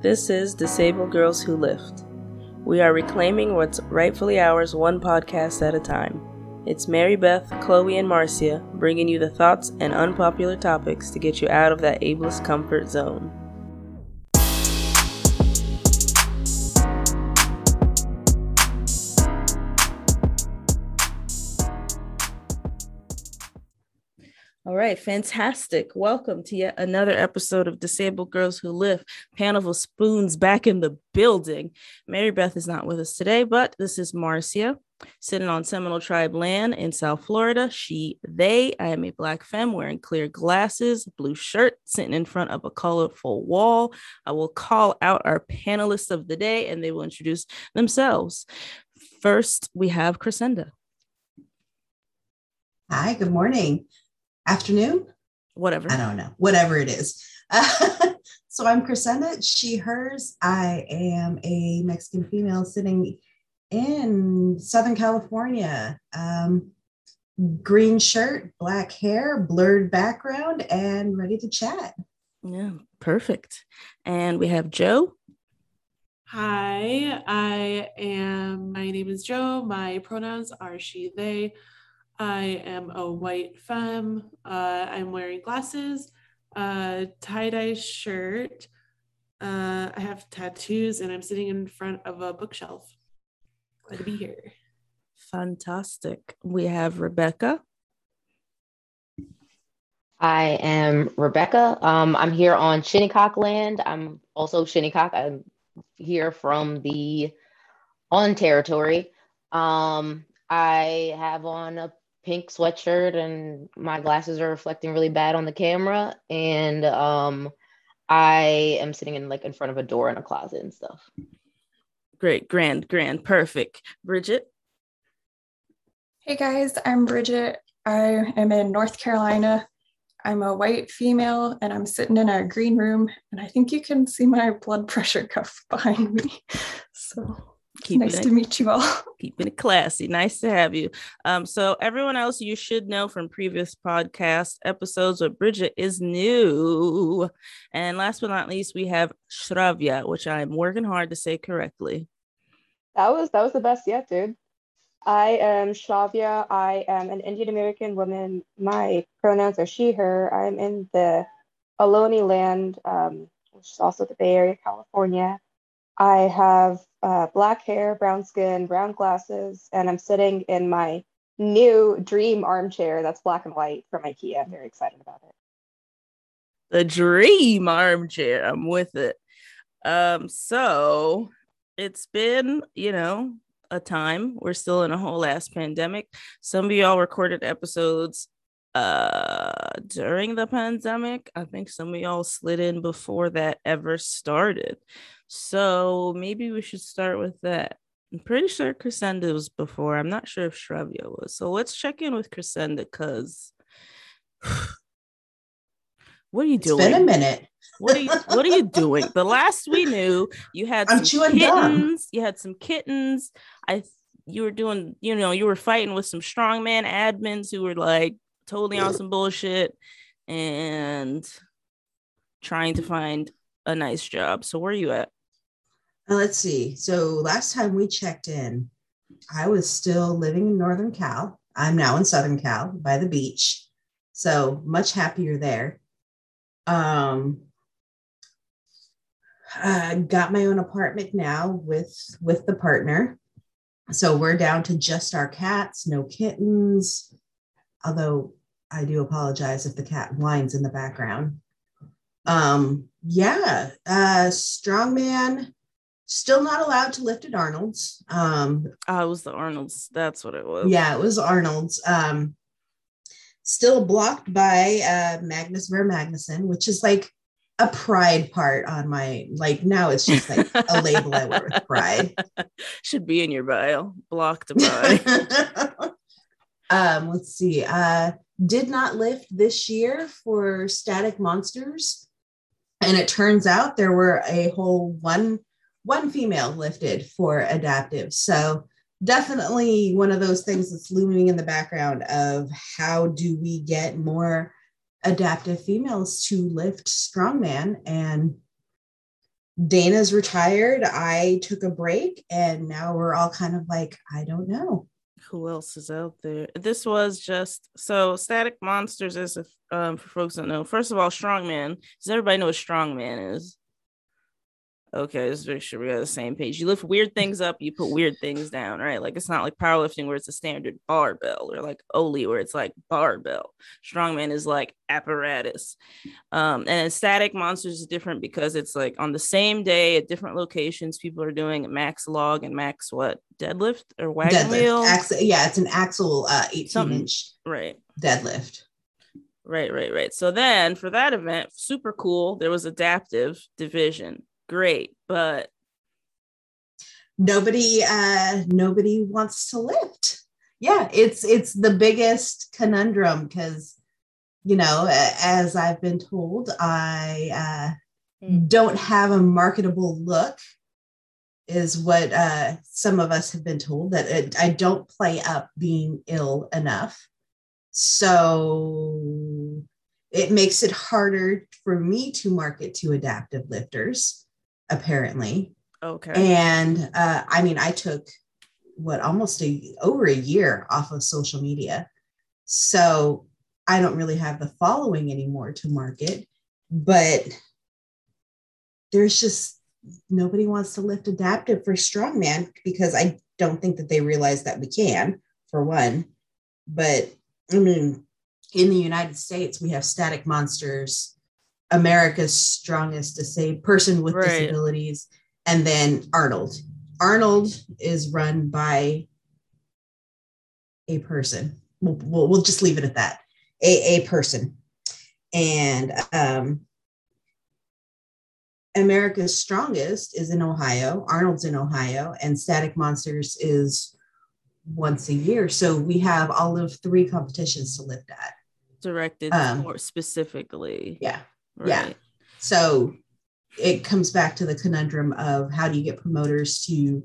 This is Disabled Girls Who Lift. We are reclaiming what's rightfully ours one podcast at a time. It's Mary Beth, Chloe, and Marcia bringing you the thoughts and unpopular topics to get you out of that ableist comfort zone. Right, fantastic. Welcome to yet another episode of Disabled Girls Who Lift. Panel of Spoons back in the building. Mary Beth is not with us today, but this is Marcia sitting on Seminole Tribe land in South Florida. She, they, I am a black femme wearing clear glasses, blue shirt, sitting in front of a colorful wall. I will call out our panelists of the day and they will introduce themselves. First, we have Kresenda. Hi, good morning afternoon. Whatever. I don't know. Whatever it is. so I'm Kresenda, she, hers. I am a Mexican female sitting in Southern California. Um, green shirt, black hair, blurred background, and ready to chat. Yeah, perfect. And we have Jo. Hi, I am, my name is Jo. My pronouns are she, they. I am a white femme. Uh, I'm wearing glasses, a tie dye shirt. Uh, I have tattoos, and I'm sitting in front of a bookshelf. Glad to be here. Fantastic. We have Rebekah. I am Rebekah. Um, I'm here on Shinnecock land. I'm also Shinnecock. I'm here from the on territory. Um, I have on a pink sweatshirt and my glasses are reflecting really bad on the camera and um I am sitting in like in front of a door in a closet and stuff. Great, grand, grand, perfect. Brigitte. Hey guys, I'm Brigitte. I am in North Carolina. I'm a white female and I'm sitting in a green room and I think you can see my blood pressure cuff behind me. So Keeping nice it, to meet you all. Keeping it classy. Nice to have you. Um, so everyone else you should know from previous podcast episodes, but Brigitte is new. And last but not least, we have Shravya, which I'm working hard to say correctly. That was that was the best yet, dude. I am Shravya. I am an Indian American woman. My pronouns are she, her. I'm in the Ohlone land, um, which is also the Bay Area, California. I have uh, black hair, brown skin, brown glasses, and I'm sitting in my new dream armchair that's black and white from IKEA. I'm very excited about it. The dream armchair. I'm with it. Um, so it's been, you know, a time. We're still in a whole ass pandemic. Some of y'all recorded episodes uh during the pandemic. I think some of y'all slid in before that ever started. So maybe we should start with that. I'm pretty sure Kresenda was before. I'm not sure if Shravya was. So let's check in with Kresenda because what are you doing? It's been a minute. what are you what are you doing? The last we knew, you had some kittens. You had some kittens. I you were doing, you know, you were fighting with some strongman admins who were like totally on some bullshit and trying to find a nice job. So where are you at? Let's see. So last time we checked in, I was still living in Northern Cal. I'm now in Southern Cal by the beach. So much happier there. Um, I got my own apartment now with with the partner. So we're down to just our cats, no kittens. Although I do apologize if the cat whines in the background. Um, yeah, uh, strongman Still not allowed to lift at Arnold's. Um, oh, it was the Arnold's. That's what it was. Yeah, it was Arnold's. Um, still blocked by uh, Magnus Ver Magnusson, which is like a pride part on my like now it's just like a label I wear with pride. Should be in your bio. Blocked by. um, let's see. Uh, did not lift this year for Static Monsters, and it turns out there were a whole one one female lifted for adaptive. So definitely one of those things that's looming in the background of how do we get more adaptive females to lift strongman and Dana's retired. I took a break, and now we're all kind of like, I don't know. Who else is out there? This was just so Static Monsters is if um for folks that know. First of all, Strongman. Does everybody know what Strongman is? Okay, let's make sure we're on the same page. You lift weird things up, you put weird things down, right? Like it's not like powerlifting where it's a standard barbell or like Oli where it's like barbell. Strongman is like apparatus. Um, and static monsters is different because it's like on the same day at different locations, people are doing max log and max what deadlift or wagon Deadlift. wheel. Axle, yeah, it's an axle uh, 18 Something. inch right. deadlift. Right, right, right. So then for that event, super cool. There was adaptive division. Great, but Nobody, uh, nobody wants to lift. Yeah, it's it's the biggest conundrum because, you know, as I've been told, I uh, Hmm. don't have a marketable look. Is what uh, some of us have been told that it, I don't play up being ill enough. So it makes it harder for me to market to adaptive lifters, apparently. okay. And uh, I mean, I took what almost a over a year off of social media. So I don't really have the following anymore to market, but there's just nobody wants to lift adaptive for strongman because I don't think that they realize that we can, for one. But I mean, in the United States, we have Static Monsters, America's strongest disabled person with Right. disabilities, and then Arnold. Arnold is run by a person. We'll, we'll, we'll just leave it at that. A, a person. And um, America's strongest is in Ohio. Arnold's in Ohio, and Static Monsters is once a year. So we have all of three competitions to lift at. Directed um, more specifically. Yeah. Right. yeah. So it comes back to the conundrum of how do you get promoters to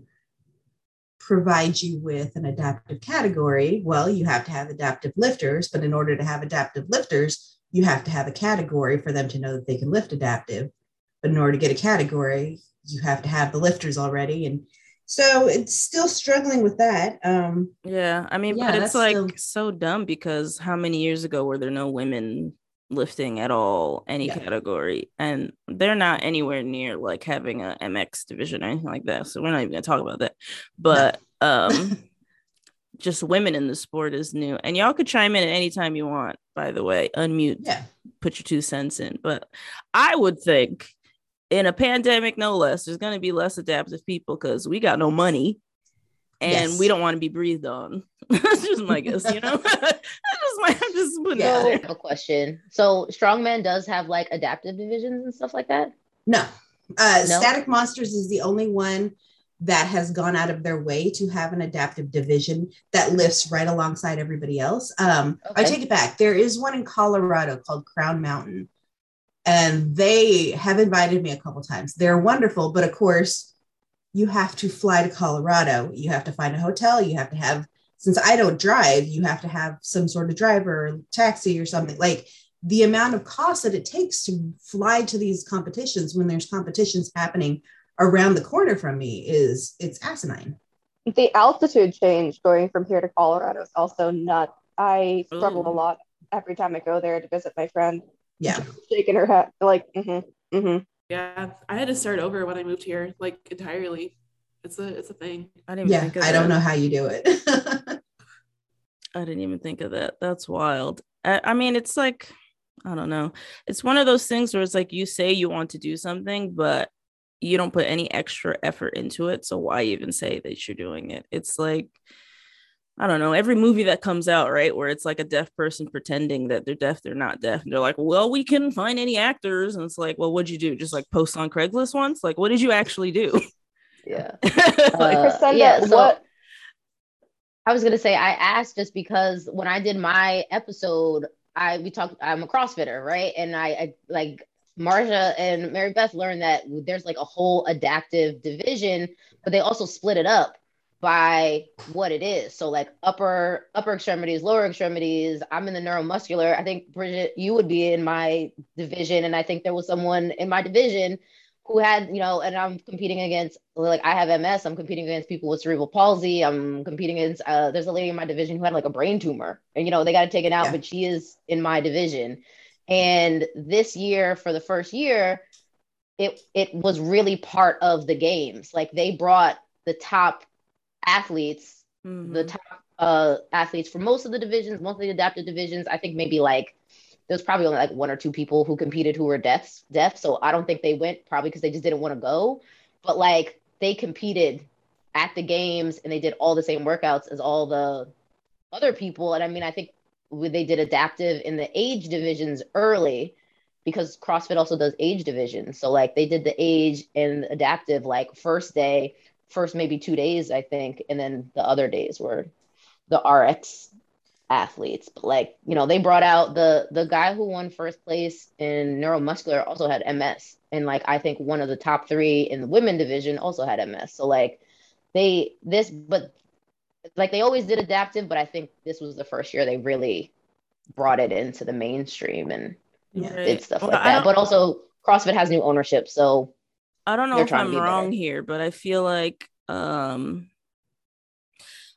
provide you with an adaptive category? Well, you have to have adaptive lifters, but in order to have adaptive lifters, you have to have a category for them to know that they can lift adaptive. But in order to get a category, you have to have the lifters already. And so it's still struggling with that. Um, Yeah, I mean, Yeah, but it's like still- so dumb because how many years ago were there no women lifting at all, any Yeah. category? And they're not anywhere near like having a MX division or anything like that. So we're not even gonna talk about that. But um just women in the sport is new. And y'all could chime in at any time you want, by the way. Unmute, yeah. put your two cents in. But I would think in a pandemic, no less, there's gonna be less adaptive people because we got no money and Yes. we don't want to be breathed on. That's just my guess, you know. That's just my I'm just putting Yeah. out So, I there. have a question. So Strongman does have like adaptive divisions and stuff like that. No. Uh, No? Static Monsters is the only one that has gone out of their way to have an adaptive division that lifts right alongside everybody else. Um, I take it back. There is one in Colorado called Crown Mountain, and they have invited me a couple times. They're wonderful, but of course, you have to fly to Colorado. You have to find a hotel. You have to have, since I don't drive, you have to have some sort of driver or taxi or something. Like the amount of cost that it takes to fly to these competitions when there's competitions happening around the corner from me is it's asinine. The altitude change going from here to Colorado is also nuts. I struggle a lot every time I go there to visit my friend. Yeah. Shaking her head, like, mm-hmm, mm-hmm. Yeah, I had to start over when I moved here, like entirely. It's a it's a thing. I didn't Yeah. think of I don't that. know how you do it. I didn't even think of that. That's wild. I, I mean, it's like, I don't know. It's one of those things where it's like you say you want to do something, but you don't put any extra effort into it. So why even say that you're doing it? It's like, I don't know, every movie that comes out, right? Where it's like a deaf person pretending that they're deaf, they're not deaf. And they're like, well, we couldn't find any actors. And it's like, well, what'd you do? Just like post on Craigslist once? Like, what did you actually do? Yeah. like, Uh, yeah, so- what I was gonna say I asked just because when I did my episode, I we talked. I'm a CrossFitter, right? And I, I like Marcia and Mary Beth learned that there's like a whole adaptive division, but they also split it up by what it is. So like upper upper extremities, lower extremities. I'm in the neuromuscular. I think Brigitte, you would be in my division, and I think there was someone in my division who had, you know, and I'm competing against like I have MS, I'm competing against people with cerebral palsy, I'm competing against uh there's a lady in my division who had like a brain tumor. And you know, they got to take it out, yeah. but she is in my division. And this year for the first year, it it was really part of the games. Like they brought the top athletes, mm-hmm. the top uh athletes for most of the divisions, most of the adaptive divisions. I think maybe like there's probably only like one or two people who competed who were deaf deaf so i don't think they went probably because they just didn't want to go but like they competed at the games and they did all the same workouts as all the other people and i mean i think they did adaptive in the age divisions early because crossfit also does age divisions so like they did the age and adaptive like first day first maybe two days i think and then the other days were the rx athletes. But like, you know, they brought out the the guy who won first place in neuromuscular also had MS. And like I think one of the top three in the women division also had MS. So like they this but like they always did adaptive, but I think this was the first year they really brought it into the mainstream and yeah. did stuff well, like that. But also CrossFit has new ownership, so I don't know if I'm wrong better. here, but I feel like um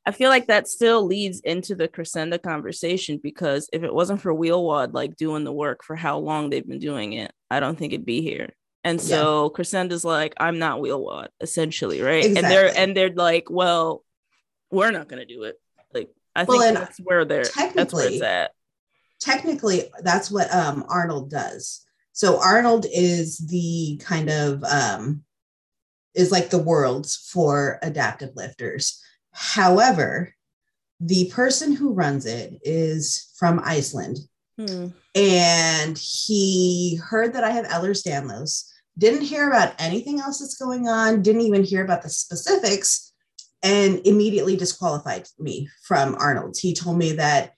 I feel like that still leads into the Kresenda conversation because if it wasn't for WheelWOD like doing the work for how long they've been doing it, I don't think it'd be here. And so yeah. Kresenda's like, I'm not WheelWOD, essentially, right? Exactly. And they're and they're like, well, we're not gonna do it. Like I well, think that's where they're that's where it's at. Technically, that's what um Arnold does. So Arnold is the kind of um is like the world's for adaptive lifters. However, the person who runs it is from Iceland. Hmm. And he heard that I have Ehlers Danlos, didn't hear about anything else that's going on, didn't even hear about the specifics, and immediately disqualified me from Arnold's. He told me that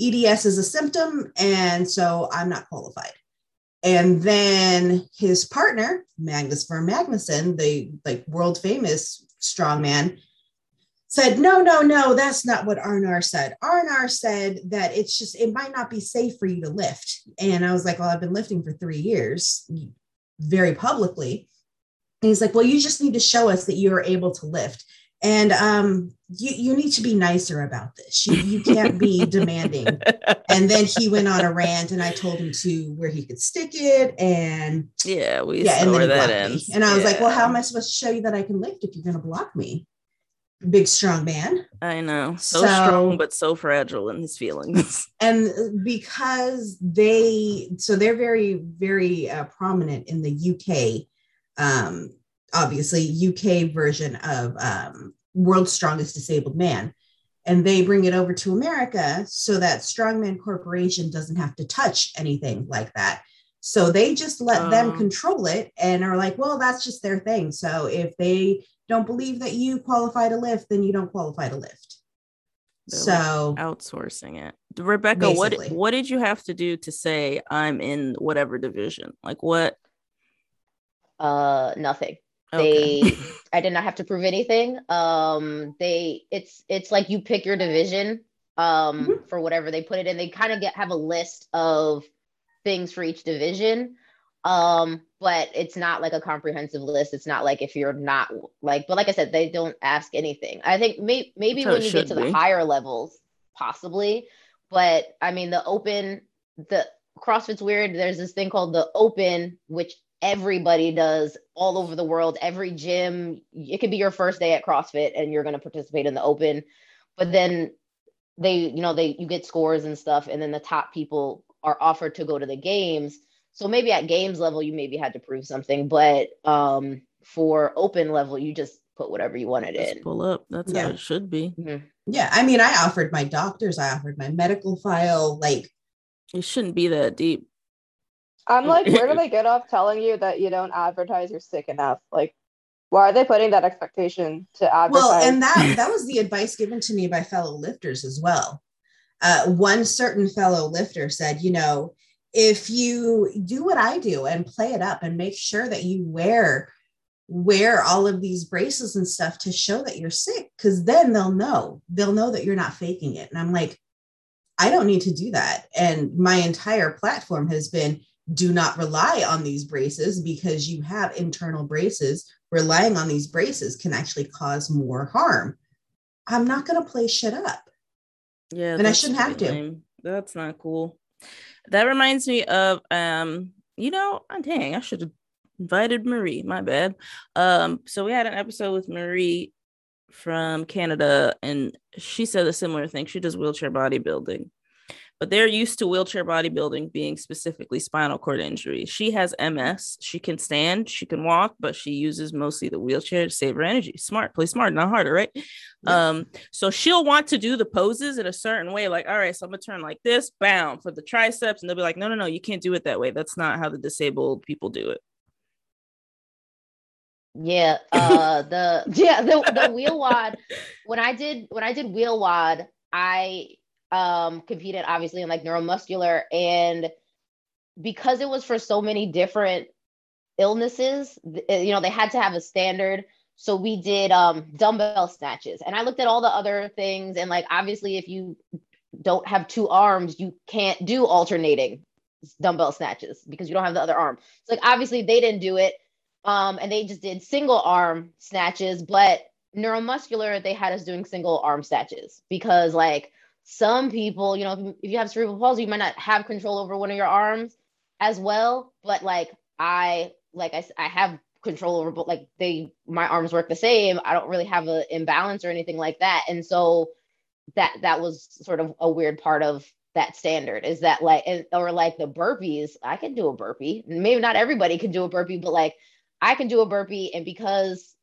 EDS is a symptom, and so I'm not qualified. And then his partner, Magnus Ver Magnusson, the like world famous strongman, said, no, no, no, that's not what Arnar said. Arnar said that it's just, it might not be safe for you to lift. And I was like, well, I've been lifting for three years very publicly. And he's like, well, you just need to show us that you're able to lift. And um, you, you need to be nicer about this. You, you can't be demanding. And then he went on a rant, and I told him to where he could stick it. And yeah, we yeah, and then he that ends. And I was yeah. like, well, how am I supposed to show you that I can lift if you're going to block me? big strong man. I know. So, so, strong but so fragile in his feelings. And because they so they're very very uh, prominent in the UK um obviously UK version of um World's Strongest Disabled Man. And they bring it over to America so that Strongman Corporation doesn't have to touch anything like that. So they just let them oh. control it and are like, well, that's just their thing. So if they don't believe that you qualify to lift, then you don't qualify to lift. So outsourcing it. Rebekah, basically. what what did you have to do to say I'm in whatever division? Like what? Uh nothing. Okay. They I did not have to prove anything. Um they it's it's like you pick your division um mm-hmm. for whatever they put it in. They kind of get have a list of things for each division. Um, but it's not like a comprehensive list. It's not like if you're not like, but like I said, they don't ask anything. I think may- maybe when you get to be. the higher levels, possibly. But I mean, the open, the CrossFit's weird. There's this thing called the open, which everybody does all over the world. Every gym, it could be your first day at CrossFit and you're going to participate in the open. But then they, you know, they you get scores and stuff, and then the top people are offered to go to the games so maybe at games level, you maybe had to prove something, but um, for open level, you just put whatever you wanted just in. Pull up. That's yeah. how it should be. Mm-hmm. Yeah. I mean, I offered my doctors, I offered my medical file. Like, it shouldn't be that deep. I'm like, where do they get off telling you that you don't advertise you're sick enough? Like, why are they putting that expectation to advertise? Well, and that that was the advice given to me by fellow lifters as well. Uh, one certain fellow lifter said, you know, if you do what I do and play it up and make sure that you wear wear all of these braces and stuff to show that you're sick because then they'll know they'll know that you're not faking it and i'm like i don't need to do that and my entire platform has been do not rely on these braces because you have internal braces. Relying on these braces can actually cause more harm. I'm not going to play shit up. Yeah, And I shouldn't have pretty to. lame. That's not cool. That reminds me of um, you know, oh, dang, I should have invited Marie. My bad. Um, so we had an episode with Marie from Canada, and she said a similar thing. She does wheelchair bodybuilding, but they're used to wheelchair bodybuilding being specifically spinal cord injury. She has MS. She can stand, she can walk, but she uses mostly the wheelchair to save her energy. Smart, play smart, not harder, right? Um, so she'll want to do the poses in a certain way, like, all right, so I'm gonna turn like this, bound for the triceps, and they'll be like, no, no, no, you can't do it that way. That's not how the disabled people do it. Yeah, uh the yeah, the the WheelWOD when I did when I did WheelWOD, I um competed obviously in like neuromuscular and because it was for so many different illnesses, uh, you know, they had to have a standard. So we did um dumbbell snatches. And I looked at all the other things and like obviously if you don't have two arms, you can't do alternating dumbbell snatches because you don't have the other arm. So like obviously they didn't do it um, and they just did single arm snatches, but neuromuscular, they had us doing single arm snatches because like some people, you know, if you, have cerebral palsy, you might not have control over one of your arms as well. But like I, like I, I have control over, but like they, my arms work the same. I don't really have an imbalance or anything like that. And so that, that was sort of a weird part of that standard is that like, or like the burpees, I can do a burpee. Maybe not everybody can do a burpee, but like I can do a burpee, and because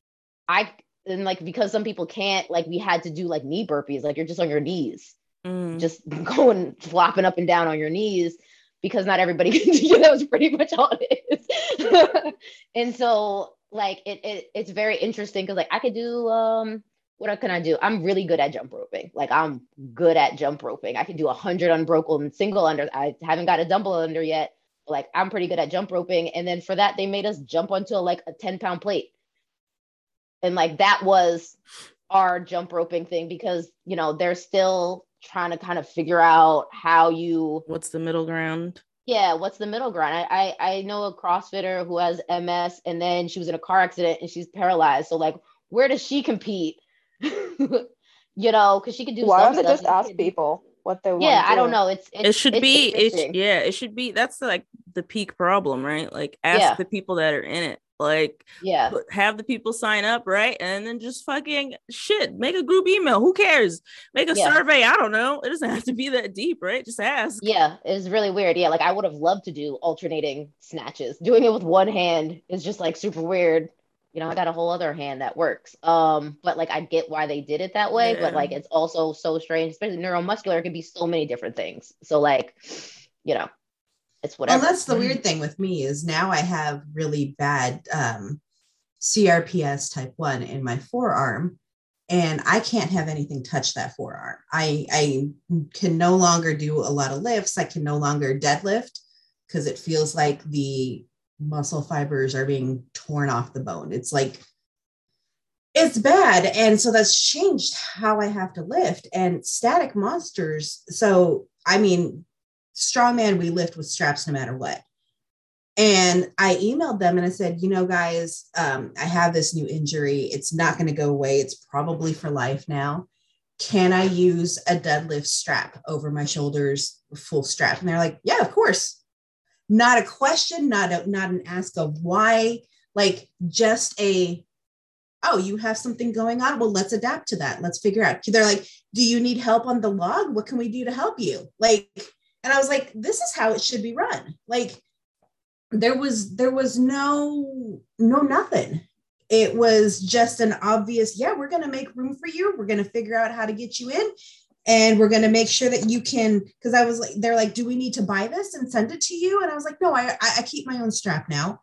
I and like because some people can't, like we had to do like knee burpees, like you're just on your knees, Mm. just going flopping up and down on your knees because not everybody can do that was pretty much all it is. and so like it, it it's very interesting because like I could do um what can I do? I'm really good at jump roping. Like I'm good at jump roping. I can do a hundred unbroken single under. I haven't got a double under yet. Like I'm pretty good at jump roping. And then for that, they made us jump onto like a 10 pound plate. And like that was our jump roping thing because you know they're still trying to kind of figure out how you What's the middle ground? yeah what's the middle ground? I, I i know a crossfitter who has ms and then she was in a car accident and she's paralyzed. So like where does she compete? You know because she could do Why some don't they just ask can't- people what they want? yeah i don't know. It's, it's it should it's be it, yeah it should be that's like the peak problem right? Like ask Yeah. the people that are in it like yeah have the people sign up right and then just fucking shit make a group email who cares make a Yeah. survey i don't know it doesn't have to be that deep right just ask Yeah, it's really weird. Yeah, like I would have loved to do alternating snatches. Doing it with one hand is just like super weird. You know, I got a whole other hand that works. Um, but like I get why they did it that way, but like it's also so strange, especially neuromuscular, it could be so many different things. So like, you know, it's Well, that's the weird thing with me is now I have really bad um, CRPS type one in my forearm, and I can't have anything touch that forearm. I I can no longer do a lot of lifts. I can no longer deadlift because it feels like the muscle fibers are being torn off the bone. It's like it's bad, and so that's changed how I have to lift. And static monsters. So I mean, strongman we lift with straps no matter what. And i emailed them and i said you know guys um, i have this new injury. It's not going to go away. It's probably for life now. Can i use a deadlift strap over my shoulders full strap? And they're like yeah of course. Not a question not a not an ask of why like just a oh you have something going on? Well let's adapt to that. Let's figure out. They're like do you need help on the log? What can we do to help you? Like and i was like this is how it should be run. Like there was there was no no nothing. It was just an obvious yeah we're going to make room for you. We're going to figure out how to get you in. And we're going to make sure that you can because i was like they're like do we need to buy this and send it to you? And i was like no i i, keep my own strap now.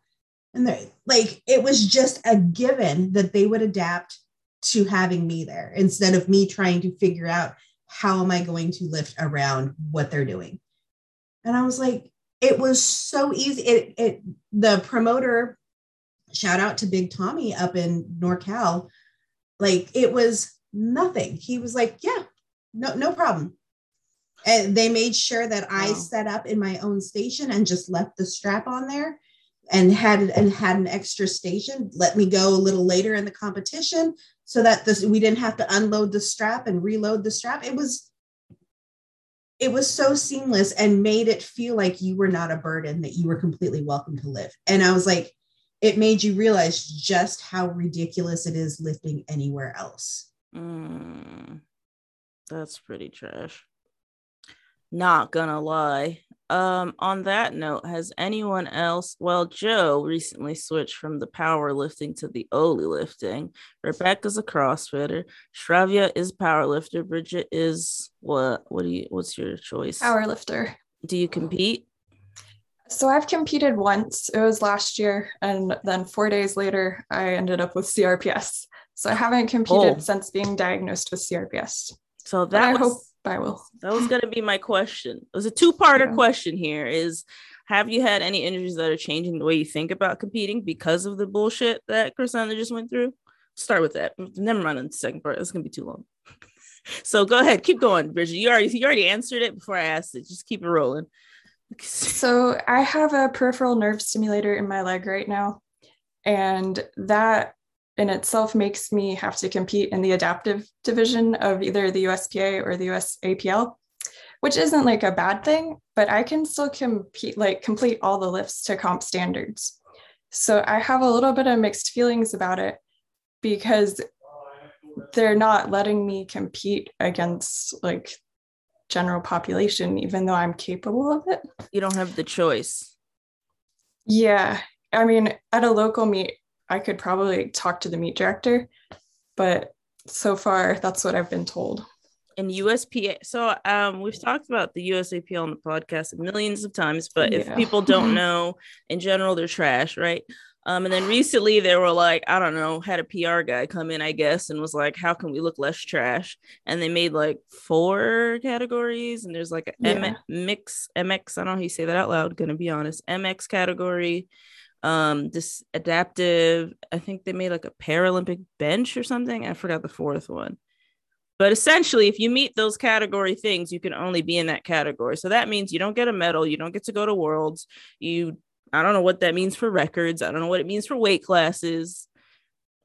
And they're like it was just a given that they would adapt to having me there instead of me trying to figure out how am i going to lift around what they're doing and i was like it was so easy it, it the promoter shout out to big tommy up in norcal like it was nothing he was like yeah no no problem And they made sure that I set up in my own station and just left the strap on there and had and had an extra station. Let me go a little later in the competition so that this we didn't have to unload the strap and reload the strap. It was it was so seamless and made it feel like you were not a burden that you were completely welcome to live And I was like, it made you realize just how ridiculous it is lifting anywhere else. Mm, that's pretty trash. Not gonna lie. Um, on that note, has anyone else? Well, Jo recently switched from the power lifting to the Oli lifting. Rebekah's a CrossFitter. Shravya is powerlifter. Brigitte is what? What do you? What's your choice? Power lifter. Do you compete? So I've competed once. It was last year, and then four days later, I ended up with CRPS. So I haven't competed Oh. since being diagnosed with CRPS. So that hope I will. that was gonna be my question. It was a two-parter Yeah. question here. Is have you had any injuries that are changing the way you think about competing because of the bullshit that Kresenda just went through? Start with that. Never mind on the second part. It's gonna be too long. so go ahead, keep going, Brigitte. You already you already answered it before I asked it. Just keep it rolling. So I have a peripheral nerve stimulator in my leg right now. And that in itself makes me have to compete in the adaptive division of either the USPA or the USAPL, which isn't like a bad thing, but I can still compete, like complete all the lifts to comp standards. So I have a little bit of mixed feelings about it because they're not letting me compete against like general population, even though I'm capable of it. You don't have the choice. Yeah. I mean, at a local meet, I could probably talk to the meet director, but so far that's what I've been told. in USPA. So um we've talked about the USAPL on the podcast millions of times, but if people don't know in general, they're trash, right? Um, and then recently they were like, I don't know, had a PR guy come in, I guess, and was like, How can we look less trash? And they made like four categories, and there's like a Yeah. mix MX, I don't know how you say that out loud, gonna be honest. MX category, um, this adaptive, I think they made like a Paralympic bench or something. I forgot the fourth one. But essentially, if you meet those category things, you can only be in that category. So that means you don't get a medal, you don't get to go to worlds. You, I don't know what that means for records. I don't know what it means for weight classes.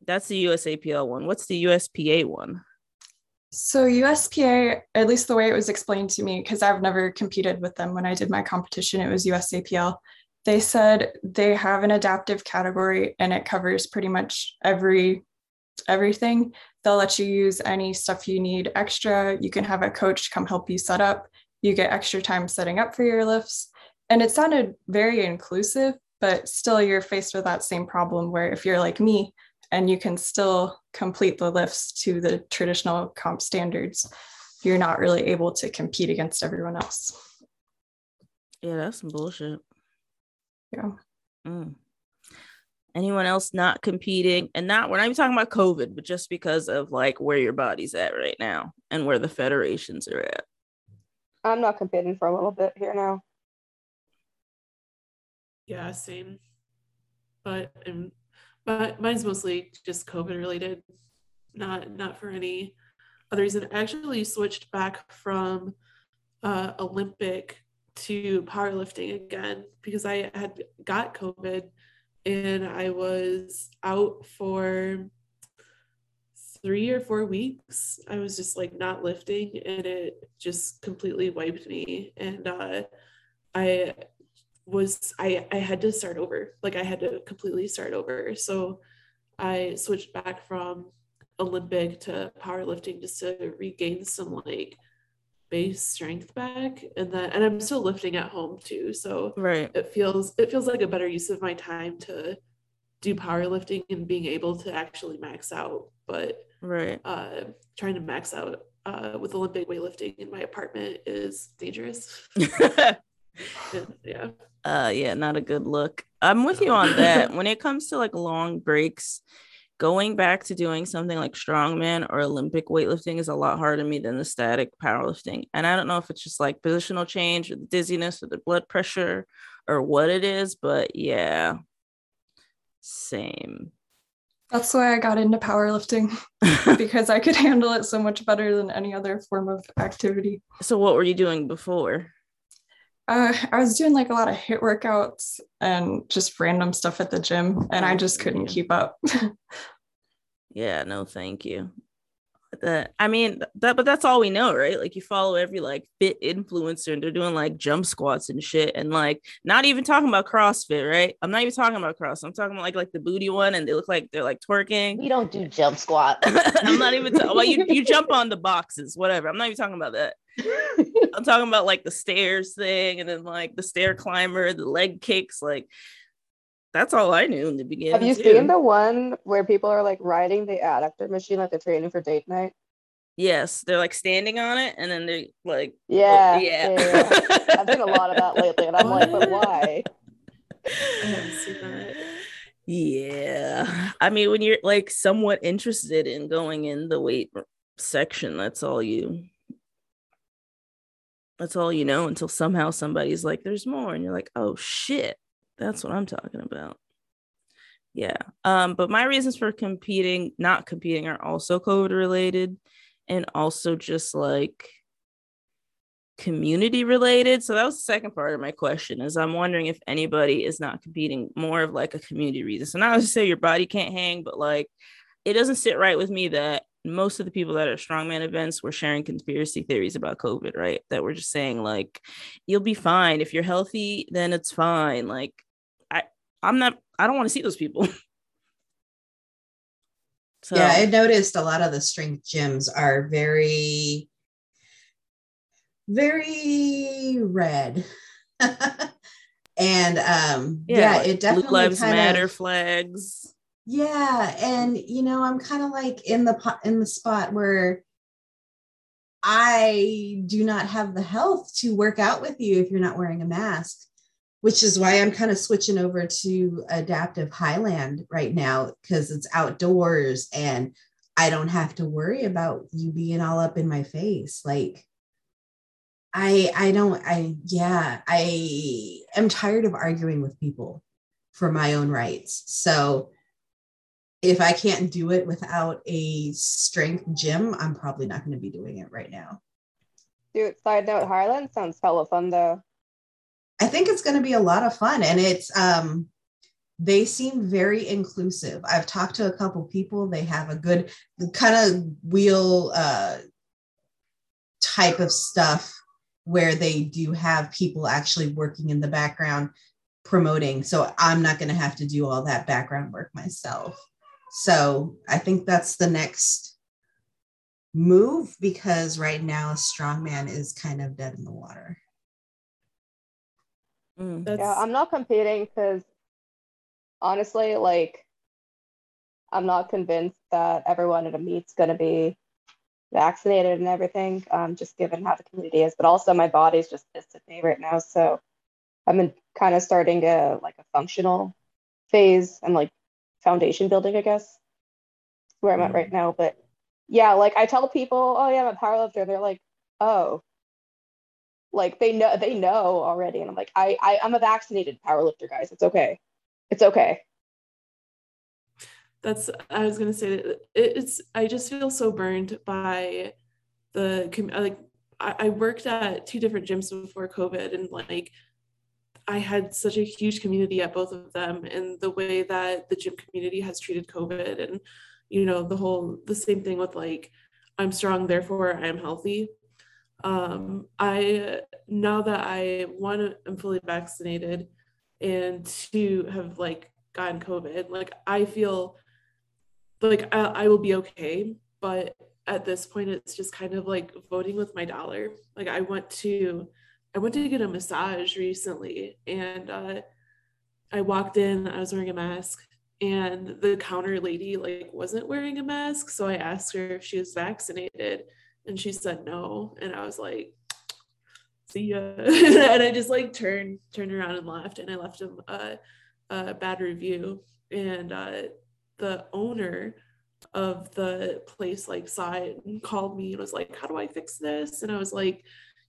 That's the USAPL one. What's the USPA one? So, USPA, at least the way it was explained to me, because I've never competed with them when I did my competition, it was USAPL. They said they have an adaptive category and it covers pretty much every everything. They'll let you use any stuff you need extra. You can have a coach come help you set up. You get extra time setting up for your lifts. And it sounded very inclusive, but still you're faced with that same problem where if you're like me and you can still complete the lifts to the traditional comp standards, you're not really able to compete against everyone else. Yeah, that's some bullshit. Yeah. Mm. Anyone else not competing? And not, we're not even talking about COVID, but just because of like where your body's at right now and where the federations are at. I'm not competing for a little bit here now. Yeah, same. But um, but mine's mostly just COVID related, not not for any other reason. I actually switched back from uh, Olympic to powerlifting again because I had got COVID and I was out for three or four weeks. I was just like not lifting and it just completely wiped me. And uh, I was I I had to start over. Like I had to completely start over. So I switched back from Olympic to powerlifting just to regain some like base strength back and then and I'm still lifting at home too. So Right. it feels it feels like a better use of my time to do powerlifting and being able to actually max out. But Right. uh trying to max out uh with Olympic weightlifting in my apartment is dangerous. Yeah. uh yeah not a good look i'm with you on that when it comes to like long breaks going back to doing something like strongman or olympic weightlifting is a lot harder to me than the static powerlifting and i don't know if it's just like positional change or the dizziness or the blood pressure or what it is but yeah same That's why I got into powerlifting because I could handle it so much better than any other form of activity. so what were you doing before? Uh, I was doing like a lot of HIIT workouts and just random stuff at the gym, and I just couldn't keep up. Yeah, no, thank you. That I mean that, but that's all we know, right? Like you follow every like fit influencer, and they're doing like jump squats and shit, and like not even talking about CrossFit, right? I'm not even talking about cross. I'm talking about like like the booty one, and they look like they're like twerking. We don't do jump squat. I'm not even. Ta- well, you you jump on the boxes, whatever. I'm not even talking about that. I'm talking about like the stairs thing, and then like the stair climber, the leg kicks. Like that's all I knew in the beginning. Have you too. seen the one where people are like riding the adductor machine like they're training for date night? Yes, they're like standing on it, and then they like Yeah, oh, yeah. yeah, yeah. I've seen a lot of that lately, and I'm like, but why? I haven't seen that. Yeah. I mean, when you're like somewhat interested in going in the weight section, that's all you that's all you know until somehow somebody's like, there's more. And you're like, oh shit, that's what I'm talking about. Yeah. Um, but my reasons for competing, not competing, are also COVID related and also just like community related. So that was the second part of my question is I'm wondering if anybody is not competing more of like a community reason. So not to say your body can't hang, but like it doesn't sit right with me that most of the people that are strongman events were sharing conspiracy theories about COVID, right? That were just saying like you'll be fine. If you're healthy, then it's fine. Like I I'm not I don't want to see those people. so yeah, I noticed a lot of the strength gyms are very, very red. and um yeah, like it definitely Blue Lives Matter of, flags. Yeah and you know i'm kind of like in the in the spot where i do not have the health to work out with you if you're not wearing a mask which is why i'm kind of switching over to adaptive highland right now because it's outdoors and i don't have to worry about you being all up in my face like i i don't i yeah i am tired of arguing with people for my own rights so if I can't do it without a strength gym, I'm probably not going to be doing it right now. Dude, side note, Highland sounds hella fun though. I think it's going to be a lot of fun and it's um they seem very inclusive. I've talked to a couple people, they have a good kind of wheel uh type of stuff where they do have people actually working in the background promoting. So I'm not going to have to do all that background work myself. So I think that's the next move because right now a strongman is kind of dead in the water. Mm. Yeah, I'm not competing because honestly, like, I'm not convinced that everyone at a meet's going to be vaccinated and everything, um, just given how the community is. But also, my body's just pissed at me right now. So I'm in kind of starting a like a functional phase and like foundation building, I guess, where I'm at mm-hmm. right now. But yeah, like I tell people, oh yeah, I'm a powerlifter. They're like, oh, like they know they know already, and I'm like, I, I I'm a vaccinated powerlifter, guys. It's okay, it's okay. that's i was going to say that it's i just feel so burned by the like I, I worked at two different gyms before covid and like i had such a huge community at both of them and the way that the gym community has treated covid and you know the whole the same thing with like i'm strong therefore i am healthy. Um i now that i one am fully vaccinated and two have like gotten covid like i feel like I, I will be okay but at this point it's just kind of like voting with my dollar. Like i want to i went to get a massage recently and uh, i walked in i was wearing a mask and the counter lady like wasn't wearing a mask so i asked her if she was vaccinated and she said no and i was like see ya. And i just like turned turned around and left and i left him a, a bad review and uh, the owner of the place like saw it and called me and was like how do i fix this? And i was like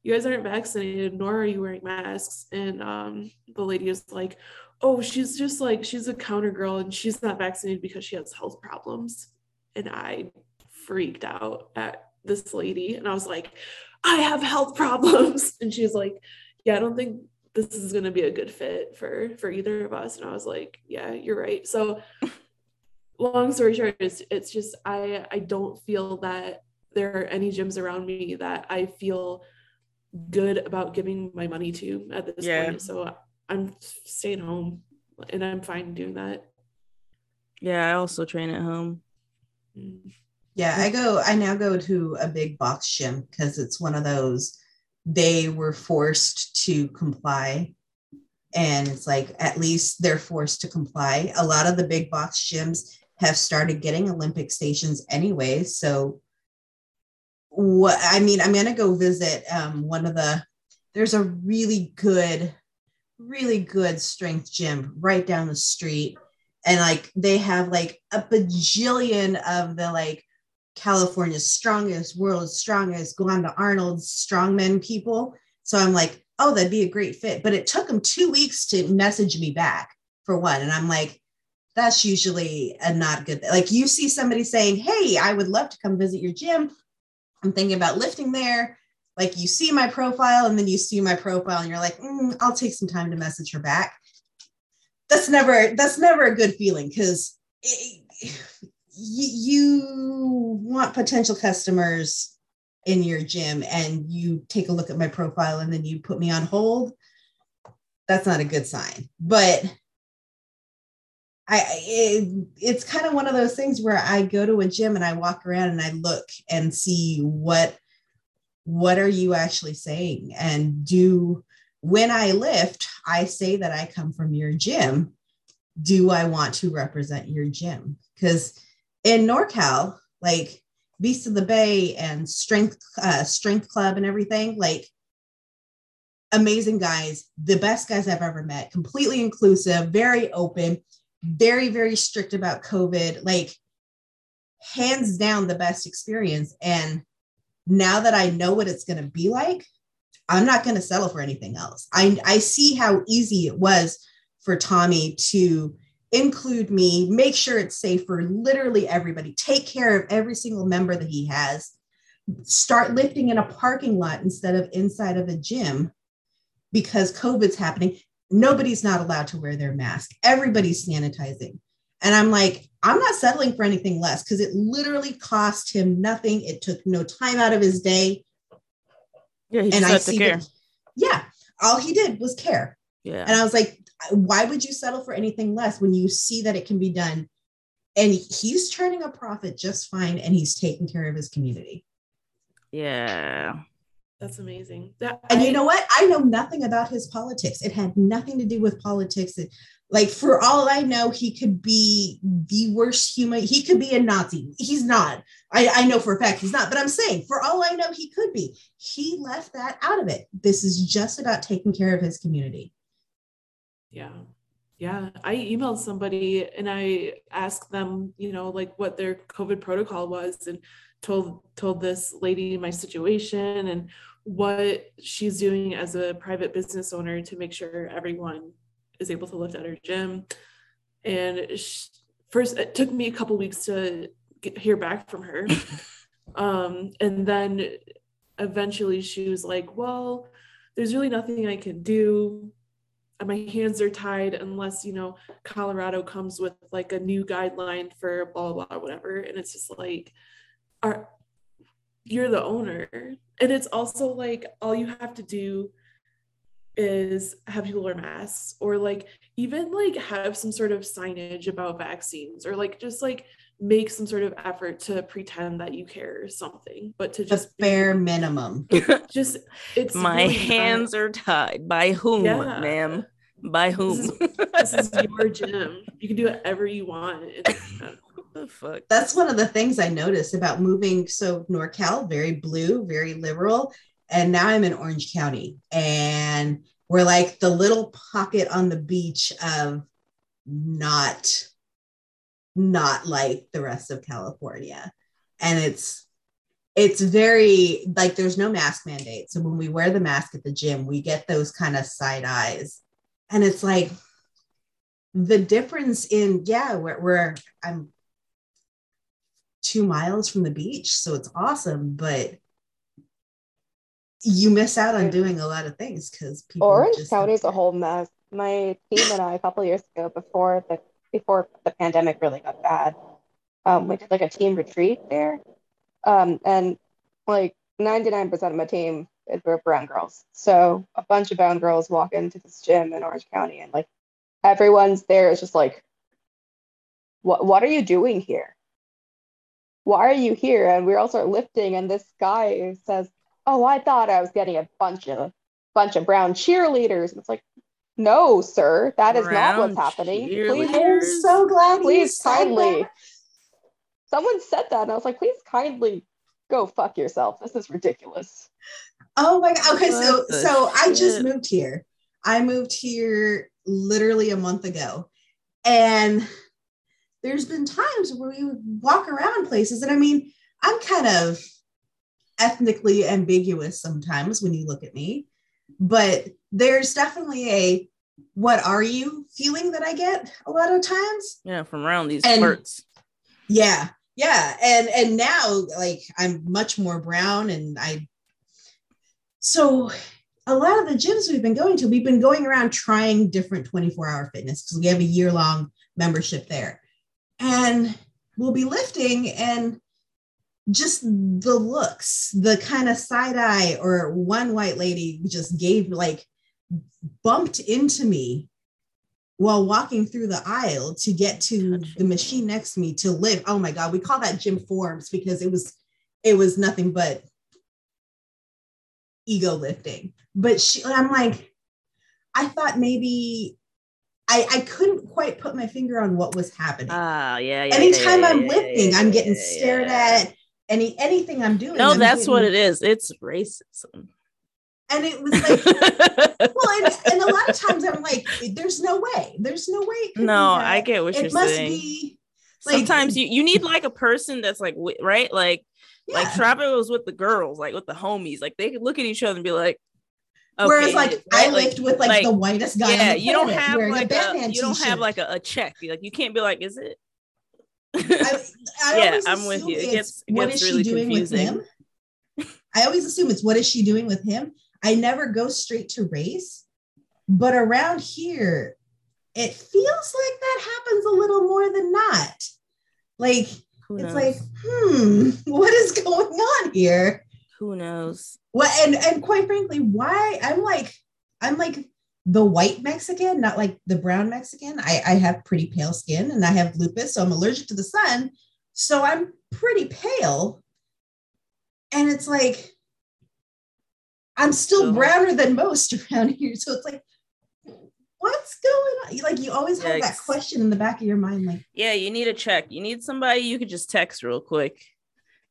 you guys aren't vaccinated, nor are you wearing masks. And um, the lady is like, oh, she's just like, she's a counter girl and she's not vaccinated because she has health problems. And I freaked out at this lady and I was like, I have health problems. And she's like, yeah, I don't think this is going to be a good fit for for either of us and i was like yeah you're right so long story short it's, it's just i i don't feel that there are any gyms around me that i feel good about giving my money to at this yeah. point. So i'm staying home and i'm fine doing that. Yeah i also train at home. Yeah i go i now go to a big box gym because it's one of those they were forced to comply. And it's like at least they're forced to comply. A lot of the big box gyms have started getting olympic stations anyway. So what i mean i'm to go visit um, one of the there's a really good really good strength gym right down the street and like they have like a bajillion of the like California's strongest, world's strongest, to Arnold's strongmen people. So I'm like, oh, that'd be a great fit. But it took them two weeks to message me back for one. And I'm like, that's usually a not good. Like you see somebody saying, hey, I would love to come visit your gym. I'm thinking about lifting there. Like you see my profile and then you see my profile and you're like, mm, I'll take some time to message her back. That's never, that's never a good feeling because you want potential customers in your gym and you take a look at my profile and then you put me on hold that's not a good sign but i it, it's kind of one of those things where i go to a gym and i walk around and i look and see what what are you actually saying? And do when i lift i say that i come from your gym. Do i want to represent your gym? Because in NorCal, like Beast of the Bay and Strength uh, Strength Club and everything, like amazing guys, the best guys I've ever met, completely inclusive, very open, very very strict about COVID, like hands down the best experience. And now that I know what it's going to be like, I'm not going to settle for anything else. I I see how easy it was for Tommy to include me, make sure it's safe for literally everybody, take care of every single member that he has, start lifting in a parking lot instead of inside of a gym because COVID's happening. Nobody's not allowed to wear their mask, everybody's sanitizing. And I'm like, I'm not settling for anything less because it literally cost him nothing. It took no time out of his day. Yeah, he and I see care. That, yeah, all he did was care. Yeah. And I was like, why would you settle for anything less when you see that it can be done? And he's turning a profit just fine and he's taking care of his community. Yeah. That's amazing. That, and I, you know what? I know nothing about his politics. It had nothing to do with politics. It, like for all I know, he could be the worst human. He could be a Nazi. He's not. I, I know for a fact he's not. But I'm saying, for all I know, he could be. He left that out of it. This is just about taking care of his community. Yeah. Yeah. I emailed somebody and I asked them, you know, like what their COVID protocol was and told told this lady my situation and what she's doing as a private business owner to make sure everyone is able to lift at her gym. And she, first, it took me a couple weeks to get, hear back from her. um, and then eventually she was like, Well, there's really nothing I can do my hands are tied unless you know colorado comes with like a new guideline for blah blah blah whatever. And it's just like are you're the owner. And it's also like all you have to do is have people wear masks or like even like have some sort of signage about vaccines or like just like make some sort of effort to pretend that you care or something but to just the bare be, minimum. Just it's my really hands are tied. By whom yeah. ma'am? By whom this is, this is, your gym. You can do whatever you want. The fuck? That's one of the things i noticed about moving. So norcal very blue very liberal. And now i'm in orange county. And we're like the little pocket on the beach of not not like the rest of California. And it's it's very like there's no mask mandate. So when we wear the mask at the gym, we get those kind of side eyes. And it's like the difference in, yeah, we're, we're I'm two miles from the beach. So it's awesome. But you miss out on doing a lot of things because people Orange County is a whole mess. My team and I, a couple years ago, before the before the pandemic really got bad, um, we did like a team retreat there, um, and like ninety nine percent of my team is were brown girls. So a bunch of brown girls walk into this gym in Orange County, and like everyone's there is just like, what What are you doing here? Why are you here? And we all start lifting, and this guy says, "Oh, I thought I was getting a bunch of bunch of brown cheerleaders." And it's like, no, sir, that is not what's happening. Please. I'm so glad please said kindly. that. Someone said that, and I was like, please kindly go fuck yourself. This is ridiculous. Oh my god. Okay, so What the so I just moved here. I moved here literally a month ago. And there's been times where we would walk around places and I mean, I'm kind of ethnically ambiguous sometimes when you look at me, but there's definitely a what are you feeling that I get a lot of times. Yeah, from around these And- parts. Yeah. Yeah. And and now like I'm much more brown and I so a lot of the gyms we've been going to, we've been going around trying different 24 hour fitness because we have a year long membership there. And we'll be lifting and just the looks, the kind of side eye, or one white lady just gave like bumped into me while walking through the aisle to get to the machine next to me to lift. Oh my God, we call that gym forms because it was it was nothing but ego lifting. But she, I'm like, I thought maybe I, I couldn't quite put my finger on what was happening. Ah, yeah, yeah. Anytime yeah, I'm yeah, lifting, I'm getting stared at. Any anything I'm doing. No, I'm that's what it is. It's racism. And it was like, well, and, and a lot of times I'm like, there's no way. There's no way. it could be no. I get what you're it must saying. be like Sometimes you, you need like a person that's like right, like like yeah. Trapper was with the girls, like with the homies, like they could look at each other and be like, Whereas, like, right? I lived with like, the whitest guy. yeah, you don't have like a, you don't have like a, a check, like you can't be like, is it? I, I Yeah, I'm with you. It gets- it what gets is really she doing confusing. with him? I always assume it's what is she doing with him. I never go straight to race, but around here, it feels like that happens a little more than not. Like Who it's knows? like, hmm, what is going on here? Who knows? Well, and and quite frankly, why I'm like I'm like the white Mexican, not like the brown Mexican. I, I have pretty pale skin and I have lupus, so I'm allergic to the sun. So I'm pretty pale. And it's like I'm still browner than most around here. So it's like, what's going on? Like you always have that question in the back of your mind, like, Yeah, you need a check. You need somebody you could just text real quick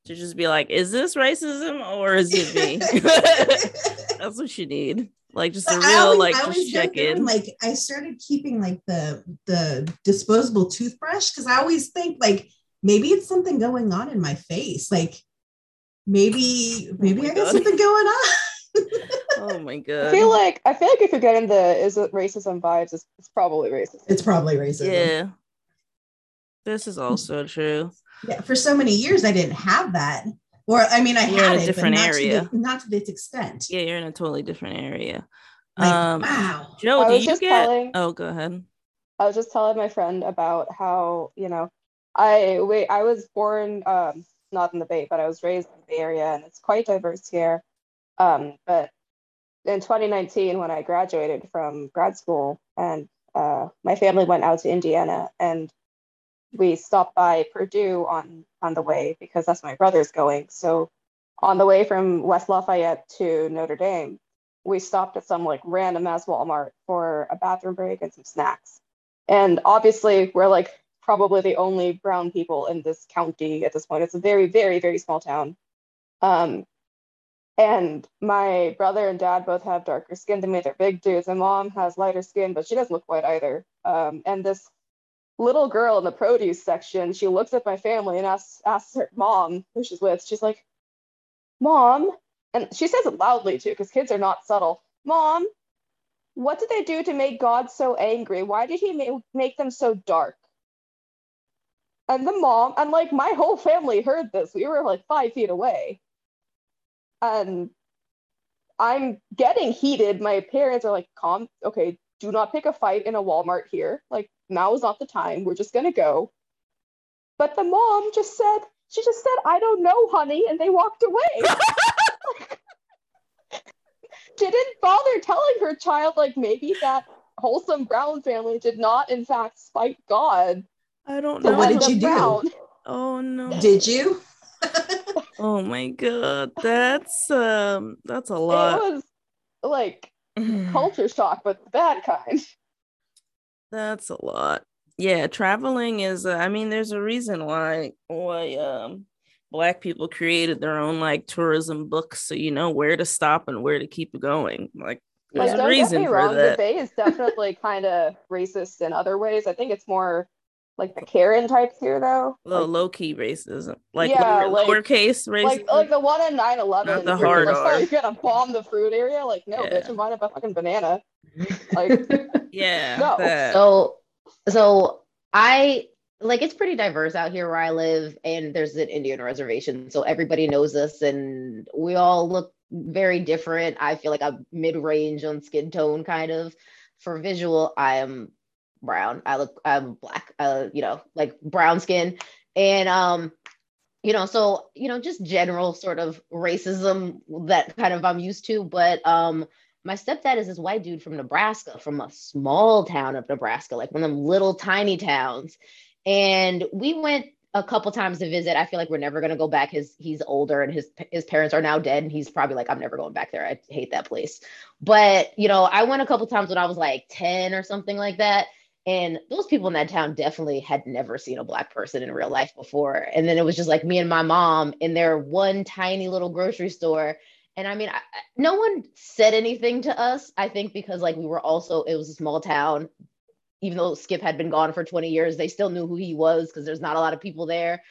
to just be like, is this racism or is it me? That's what you need. Like just a real always- like just check in. Like I started keeping like the the disposable toothbrush because I always think like maybe it's something going on in my face. Like maybe oh maybe my I got God. something going on. Oh my god. I god. feel like I feel like if you're getting the is it racism vibes, it's, it's probably racist. it's probably racism. yeah. This is also true. Yeah, For so many years I didn't have that. Or I mean I You're in had a it, different but not area. To the, not to this extent. Yeah, you're in a totally different area. Like, um wow. Jo, I do you get telling- oh go ahead. I was just telling my friend about how, you know, I wait, I was born um not in the Bay, but I was raised in the Bay Area and it's quite diverse here. Um, but in 2019, when I graduated from grad school and uh, my family went out to Indiana and we stopped by Purdue on on the way because that's my brother's going. So on the way from West Lafayette to Notre Dame, we stopped at some like random ass Walmart for a bathroom break and some snacks. And obviously, we're like probably the only brown people in this county at this point. It's a very, very, very small town. Um, and my brother and dad both have darker skin than me. They're big dudes. My mom has lighter skin, but she doesn't look white either. Um, and this little girl in the produce section, she looks at my family and asks asks her mom, who she's with, she's like, Mom, and she says it loudly too, because kids are not subtle. Mom, what did they do to make God so angry? Why did he ma- make them so dark? And the mom, and like my whole family heard this. We were like five feet away. And I'm getting heated. My parents are like, calm, okay, do not pick a fight in a Walmart here. Like, now is not the time. We're just gonna go. But the mom just said, she just said, I don't know, honey, and they walked away. didn't bother telling her child, like, maybe that wholesome Brown family did not, in fact, spite God. I don't So know. what did you do? Oh no. Did you? Oh my god. That's um that's a lot. It was like culture shock, but the bad kind. That's a lot. Yeah, traveling is. Uh, I mean, there's a reason why why um black people created their own like tourism books, so you know where to stop and where to keep going. Like, there's Like, a don't get reason me for wrong, the that. Bay is definitely kind of racist in other ways. I think it's more like the Karen types here, though. Low, Like, low key racism, like Yeah, lower, like- lowercase racism. like, like the one in 9 11. The hard like, R. oh, you're gonna bomb the fruit area? Like, no, Yeah. bitch, I'm buying a fucking banana. Like, yeah, No. that. So, so I like it's pretty diverse out here where I live, and there's an Indian reservation, so everybody knows us, and we all look very different. I feel like I'm mid-range on skin tone, kind of. For visual, I am brown. I look, I'm black. Uh, you know, like brown skin, and um, you know, so you know, just general sort of racism that kind of I'm used to, but um my stepdad is this white dude from Nebraska, from a small town of Nebraska, like one of them little tiny towns. And we went a couple times to visit. I feel like we're never gonna go back. His he's older and his his parents are now dead, and he's probably like, I'm never going back there. I hate that place. But you know, I went a couple times when I was like 10 or something like that. And those people in that town definitely had never seen a black person in real life before. And then it was just like me and my mom in their one tiny little grocery store and I mean, I, no one said anything to us. I think because like we were also, it was a small town. Even though Skip had been gone for 20 years, they still knew who he was because there's not a lot of people there.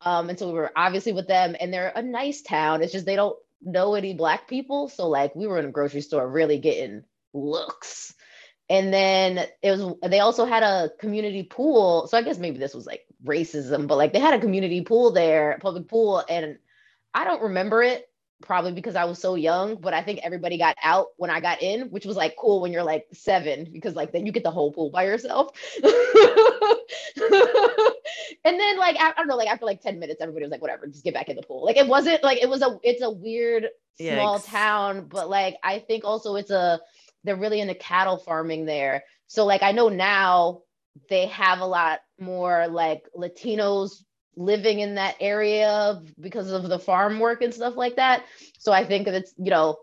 Um, and so we were obviously with them, and they're a nice town. It's just they don't know any black people. So like we were in a grocery store really getting looks. And then it was they also had a community pool. So I guess maybe this was like racism, but like they had a community pool there, public pool, and I don't remember it probably because I was so young, but I think everybody got out when I got in, which was like cool when you're like seven, because like then you get the whole pool by yourself. and then like I, don't know, like after like 10 minutes, everybody was like, whatever, just get back in the pool. Like it wasn't like it was a it's a weird small Yikes. town, but like I think also it's a they're really into cattle farming there. So like I know now they have a lot more like Latinos living in that area because of the farm work and stuff like that. So I think that it's, you know,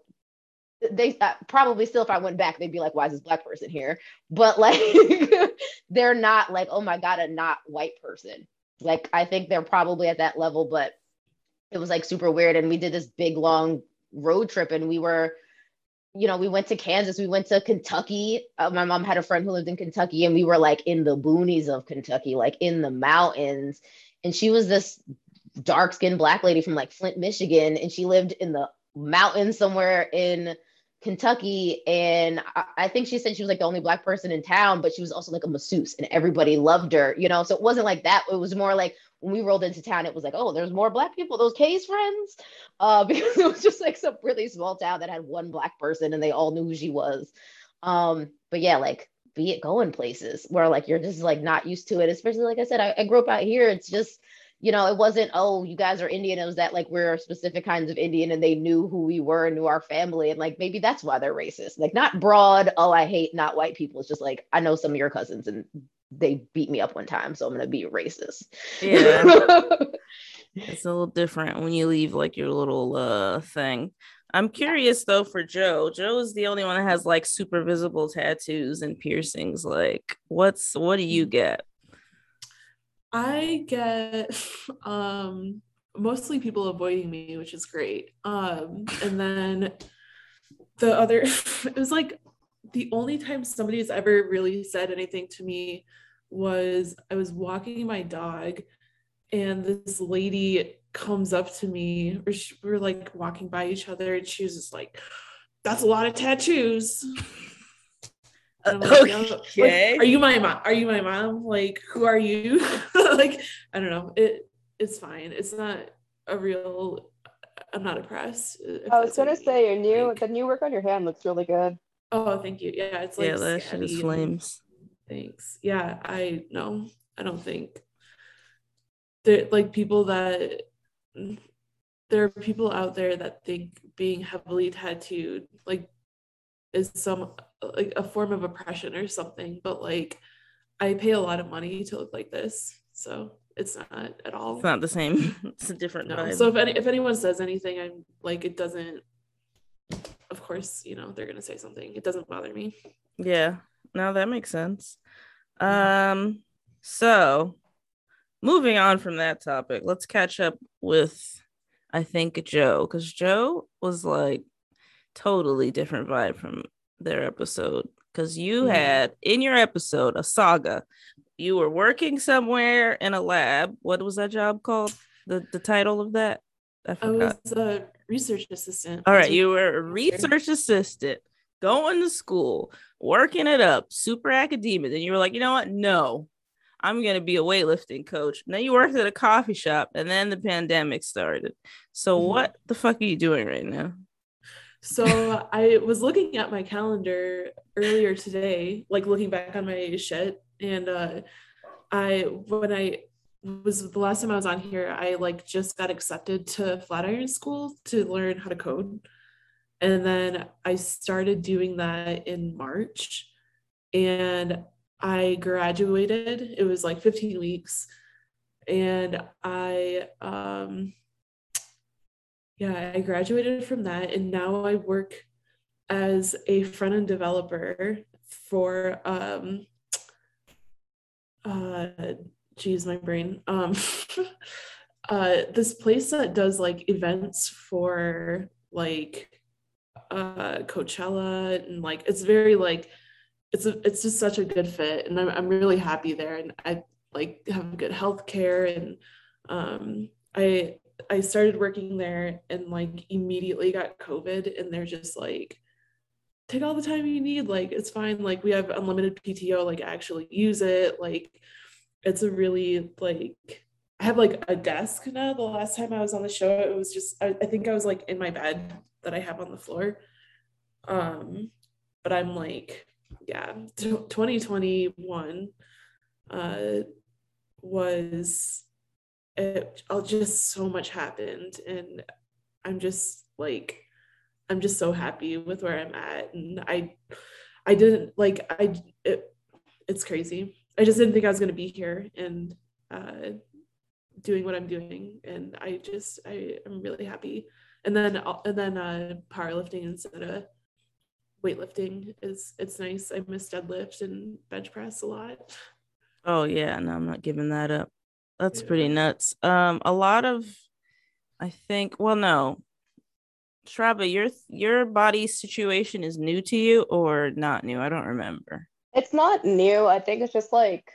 they uh, probably still, if I went back, they'd be like, why is this black person here? But like, they're not like, oh my God, a not white person. Like, I think they're probably at that level, but it was like super weird. And we did this big long road trip and we were, you know, we went to Kansas, we went to Kentucky. Uh, my mom had a friend who lived in Kentucky, and we were like in the boonies of Kentucky, like in the mountains. And she was this dark skinned black lady from like Flint, Michigan, and she lived in the mountains somewhere in Kentucky. And I, I think she said she was like the only black person in town, but she was also like a masseuse, and everybody loved her, you know. So it wasn't like that. It was more like when we rolled into town, it was like, oh, there's more black people, those K's friends, uh, because it was just like some really small town that had one black person and they all knew who she was. Um, but yeah, like be it going places where like you're just like not used to it, especially like I said, I, I grew up out here. It's just, you know, it wasn't, oh, you guys are Indian. It was that like we're specific kinds of Indian and they knew who we were and knew our family. And like maybe that's why they're racist. Like not broad, oh, I hate not white people. It's just like I know some of your cousins and they beat me up one time, so I'm gonna be racist. Yeah. it's a little different when you leave like your little uh thing. I'm curious though for Jo. Jo is the only one that has like super visible tattoos and piercings. Like, what's what do you get? I get um mostly people avoiding me, which is great. Um and then the other it was like the only time somebody has ever really said anything to me was I was walking my dog and this lady comes up to me or she, we are like walking by each other and she was just like that's a lot of tattoos like, okay. Like, are you my mom? Are you my mom? Like, who are you? like, I don't know. It it's fine. It's not a real. I'm not impressed. I was gonna say your new like, the new work on your hand looks really good. Oh, thank you. Yeah, it's like yeah, that shit is flames. Thanks. Yeah, I know. I don't think there like people that there are people out there that think being heavily tattooed like is some like a form of oppression or something but like i pay a lot of money to look like this so it's not at all it's not the same it's a different no. vibe. so if any, if anyone says anything i'm like it doesn't of course you know they're gonna say something it doesn't bother me yeah no that makes sense um so moving on from that topic let's catch up with i think jo because jo was like totally different vibe from their episode because you mm-hmm. had in your episode a saga. You were working somewhere in a lab. What was that job called? The the title of that? I, I was a research assistant. All right, you were a research assistant going to school, working it up, super academic. And you were like, you know what? No, I'm going to be a weightlifting coach. And then you worked at a coffee shop, and then the pandemic started. So, mm-hmm. what the fuck are you doing right now? So I was looking at my calendar earlier today, like looking back on my shit, and uh, I when I was the last time I was on here, I like just got accepted to Flatiron School to learn how to code, and then I started doing that in March, and I graduated. It was like 15 weeks, and I um yeah, I graduated from that and now I work as a front end developer for um uh geez my brain um uh this place that does like events for like uh Coachella and like it's very like it's a, it's just such a good fit and I'm I'm really happy there and I like have good health care and um I I started working there and like immediately got COVID, and they're just like, take all the time you need. Like, it's fine. Like, we have unlimited PTO, like, actually use it. Like, it's a really, like, I have like a desk now. The last time I was on the show, it was just, I, I think I was like in my bed that I have on the floor. Um, but I'm like, yeah, t- 2021 uh, was it all just so much happened and i'm just like i'm just so happy with where i'm at and i i didn't like i it, it's crazy i just didn't think i was going to be here and uh doing what i'm doing and i just i am really happy and then and then uh powerlifting instead of weightlifting is it's nice i miss deadlift and bench press a lot oh yeah no i'm not giving that up that's pretty nuts. Um, a lot of, I think. Well, no, Shravya, your your body situation is new to you or not new? I don't remember. It's not new. I think it's just like.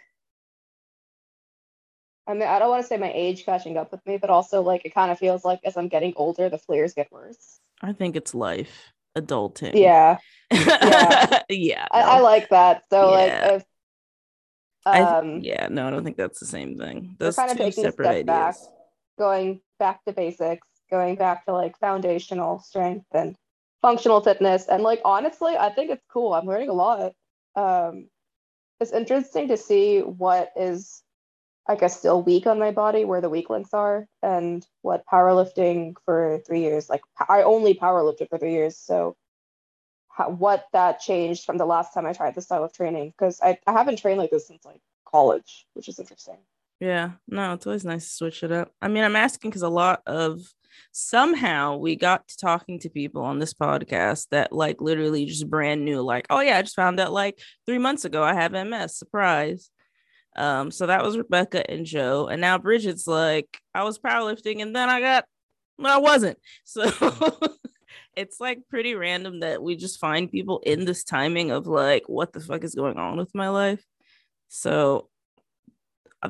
I mean, I don't want to say my age catching up with me, but also like it kind of feels like as I'm getting older, the flares get worse. I think it's life, adulting. Yeah. Yeah. yeah. I, I, like that. So yeah. like if um, th- yeah, no, I don't think that's the same thing. Those kind of two separate ideas. Back, going back to basics, going back to like foundational strength and functional fitness. And like honestly, I think it's cool. I'm learning a lot. Um, it's interesting to see what is, I guess, still weak on my body, where the weak links are, and what powerlifting for three years. Like I only powerlifted for three years, so how, what that changed from the last time I tried this style of training because I, I haven't trained like this since like college, which is interesting. Yeah, no, it's always nice to switch it up. I mean, I'm asking because a lot of somehow we got to talking to people on this podcast that like literally just brand new, like, oh yeah, I just found out like three months ago I have MS. Surprise. Um, so that was Rebekah and Jo, and now Brigitte's like, I was powerlifting and then I got, well, I wasn't. So it's like pretty random that we just find people in this timing of like what the fuck is going on with my life so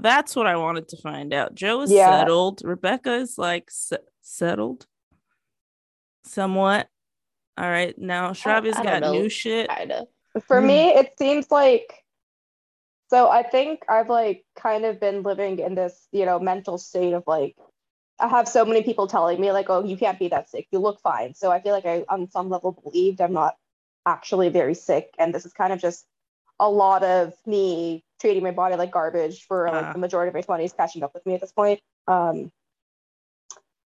that's what I wanted to find out. Jo is Yeah. settled. Rebekah is like se- settled, somewhat. All right, now Shravya's I don't got know. new shit. Kinda. For Hmm. me, it seems like so I think I've like kind of been living in this, you know, mental state of like I have so many people telling me like, oh, you can't be that sick. You look fine. So I feel like I on some level believed I'm not actually very sick. And this is kind of just a lot of me treating my body like garbage for like Ah. the majority of my 20s catching up with me at this point. Um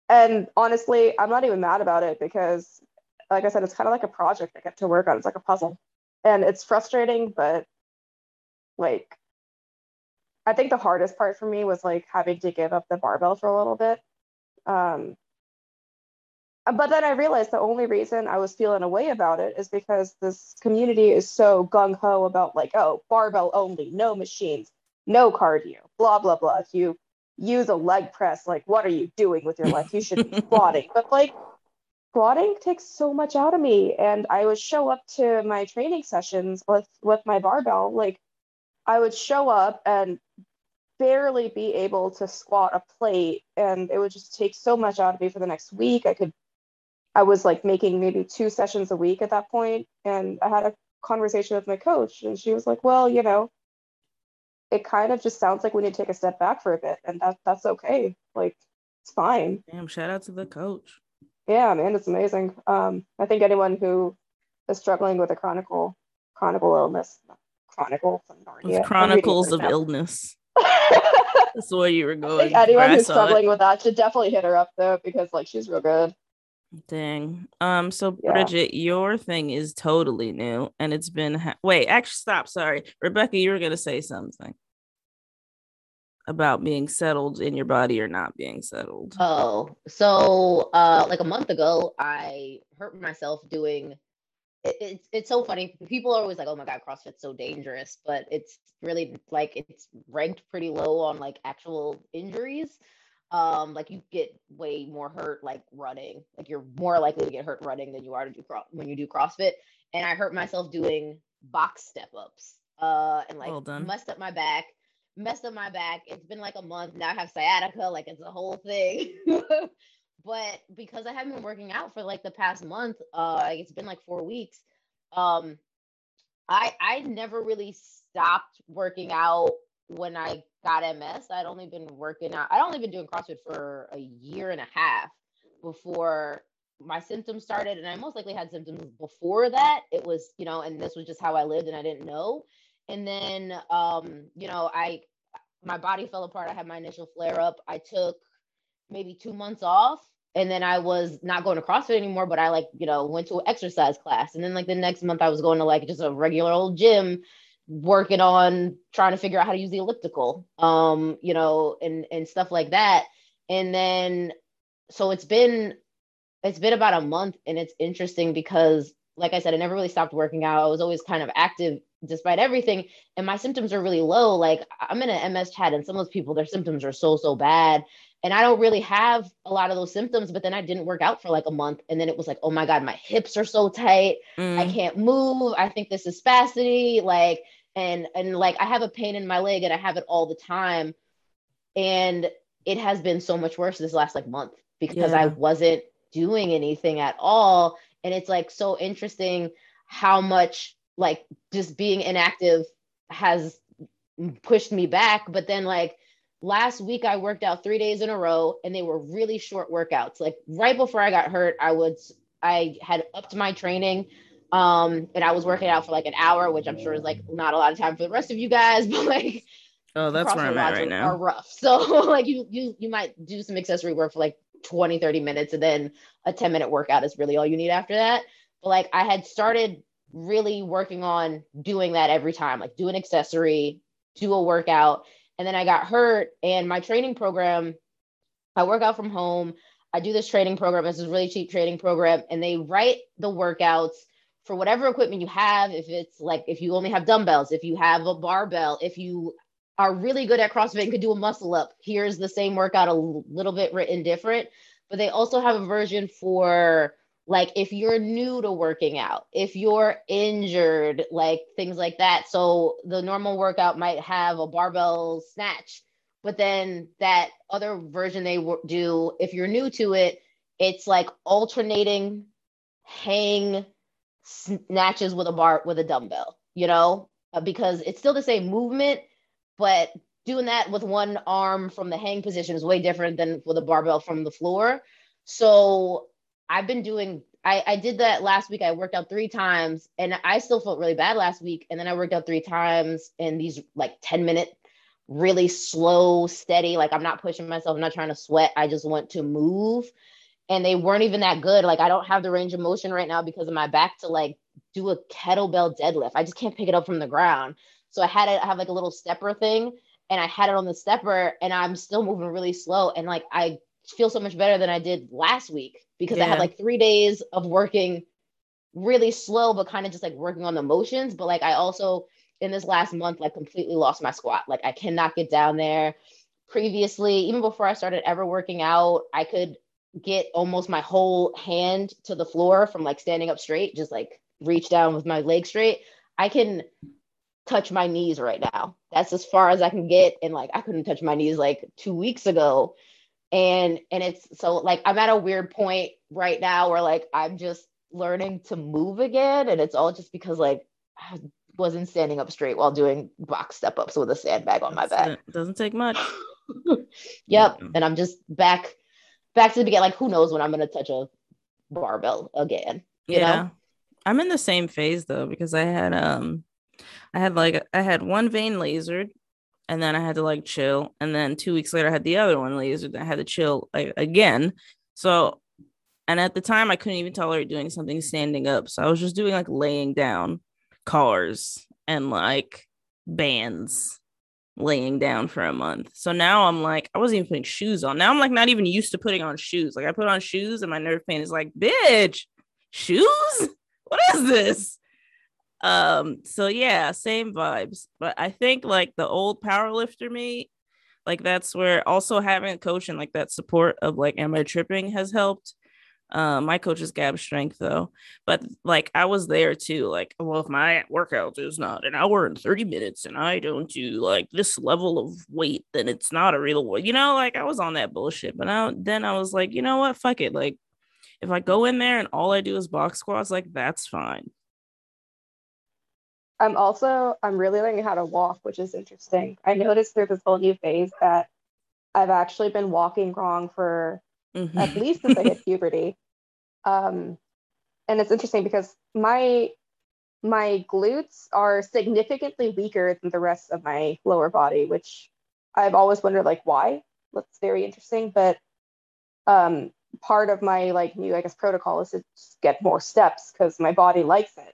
and honestly, I'm not even mad about it because like I said, it's kind of like a project I get to work on. It's like a puzzle and it's frustrating but like i think the hardest part for me was like having to give up the barbell for a little bit um but then i realized the only reason i was feeling a way about it is because this community is so gung-ho about like oh barbell only no machines no cardio blah blah blah. If you use a leg press like what are you doing with your life? You should be squatting. But like squatting takes so much out of me. And i would show up to my training sessions with with my barbell. Like i would show up and barely be able to squat a plate. And it would just take so much out of me for the next week. I could i was like making maybe two sessions a week at that point and i had a conversation with my coach and she was like well you know it kind of just sounds like we need to take a step back for a bit and that that's okay like it's fine Damn, shout out to the coach. yeah, man, it's amazing. Um, I think anyone who is struggling with a chronicle chronicle illness, chronicle, I'm already- With I'm Chronicles of now. Illness. That's where you were going. anyone who's saw it. struggling with that should definitely hit her up though, because like she's real good. Dang. Um. So Yeah. Brigitte, your thing is totally new, and it's been. Ha- Wait, actually, stop. Sorry, Rebekah, you were gonna say something about being settled in your body or not being settled. Oh, so uh, like a month ago, I hurt myself doing. It, it's it's so funny. People are always like, "Oh my god, CrossFit's so dangerous," but it's really like it's ranked pretty low on like actual injuries. Um, like you get way more hurt like running. Like you're more likely to get hurt running than you are to do cro- when you do CrossFit. And I hurt myself doing box step ups. Uh, and like Well done. messed up my back messed up my back. It's been like a month. Now I have sciatica, like it's a whole thing. but because I haven't been working out for like the past month, uh it's been like four weeks. Um I I never really stopped working out when I got MS. I'd only been working out, I'd only been doing CrossFit for a year and a half before my symptoms started. And I most likely had symptoms before that. It was, you know, and this was just how I lived and I didn't know and then um you know i my body fell apart i had my initial flare up i took maybe two months off and then i was not going to crossfit anymore but i like you know went to an exercise class and then like the next month i was going to like just a regular old gym working on trying to figure out how to use the elliptical um you know and and stuff like that. And then so it's been it's been about a month and it's interesting because like i said i never really stopped working out. I was always kind of active despite everything. And my symptoms are really low. Like i'm in an ms chat and some of those people their symptoms are so so bad. And i don't really have a lot of those symptoms but then i didn't work out for like a month and then it was like oh my god my hips are so tight. I Mm, can't move. I think this is spasticity. Like, and and like I have a pain in my leg and I have it all the time. And it has been so much worse this last like month because I wasn't doing anything at all. And it's like so interesting how much like just being inactive has pushed me back. But then like last week I worked out three days in a row and they were really short workouts. Like right before I got hurt, I was I had upped my training um and I was working out for like an hour, which I'm sure is like not a lot of time for the rest of you guys, but like oh, that's where I'm at right now. are rough. So like you you you might do some accessory work for like 20, 30 minutes and then a 10 minute workout is really all you need after that. But like I had started really working on doing that every time, like do an accessory, do a workout. And then I got hurt and my training program, I work out from home. I do this training program. This is a really cheap training program, and they write the workouts for whatever equipment you have. If it's like if you only have dumbbells, if you have a barbell, if you are really good at CrossFit and could do a muscle up, here's the same workout, a little bit written different. But they also have a version for like if you're new to working out, if you're injured, like things like that. So the normal workout might have a barbell snatch but then that other version they do, if you're new to it, it's like alternating hang snatches with a bar with a dumbbell, you know, uh, because it's still the same movement, but doing that with one arm from the hang position is way different than with a barbell from the floor. So I've been doing I, I did that last week. I worked out three times and I still felt really bad last week. And then I worked out three times in these like 10 minute, really slow, steady. Like I'm not pushing myself, I'm not trying to sweat. I just want to move. And they weren't even that good. Like I don't have the range of motion right now because of my back to like do a kettlebell deadlift. I just can't pick it up from the ground. So I had to have like a little stepper thing and I had it on the stepper and I'm still moving really slow. And like I feel so much better than I did last week because yeah. I had like three days of working really slow, but kind of just like working on the motions. But like I also in this last month, like completely lost my squat. Like I cannot get down there. Previously, even before I started ever working out, I could get almost my whole hand to the floor from like standing up straight, just like reach down with my leg straight. I can touch my knees right now. That's as far as I can get. And like I couldn't touch my knees like two weeks ago and and it's so like i'm at a weird point right now where like i'm just learning to move again and it's all just because like i wasn't standing up straight while doing box step ups with a sandbag on my back it doesn't take much yep and i'm just back back to the beginning like who knows when i'm going to touch a barbell again yeah know? i'm in the same phase though because i had um i had like i had one vein lasered and then I had to like chill. And then two weeks later, I had the other one lasered. I had to chill like, again. So, and at the time, I couldn't even tolerate doing something standing up. So I was just doing like laying down cars and like bands laying down for a month. So now I'm like, I wasn't even putting shoes on. Now I'm like not even used to putting on shoes. Like I put on shoes and my nerve pain is like, bitch, shoes? What is this? Um, so yeah, same vibes. But I think like the old powerlifter me, like that's where also having a coach and like that support of like am I tripping has helped. Um, my coach is Gab Strength though, but like I was there too. Like, well, if my workout is not an hour and 30 minutes and I don't do like this level of weight, then it's not a real weight. You know, like I was on that bullshit. But now then I was like, you know what? Fuck it. Like if I go in there and all I do is box squats, like that's fine. I'm also I'm really learning how to walk, which is interesting. I noticed through this whole new phase that I've actually been walking wrong for mm-hmm. at least since I hit puberty. Um, and it's interesting because my my glutes are significantly weaker than the rest of my lower body, which I've always wondered like why. That's very interesting. But um, part of my like new I guess protocol is to get more steps because my body likes it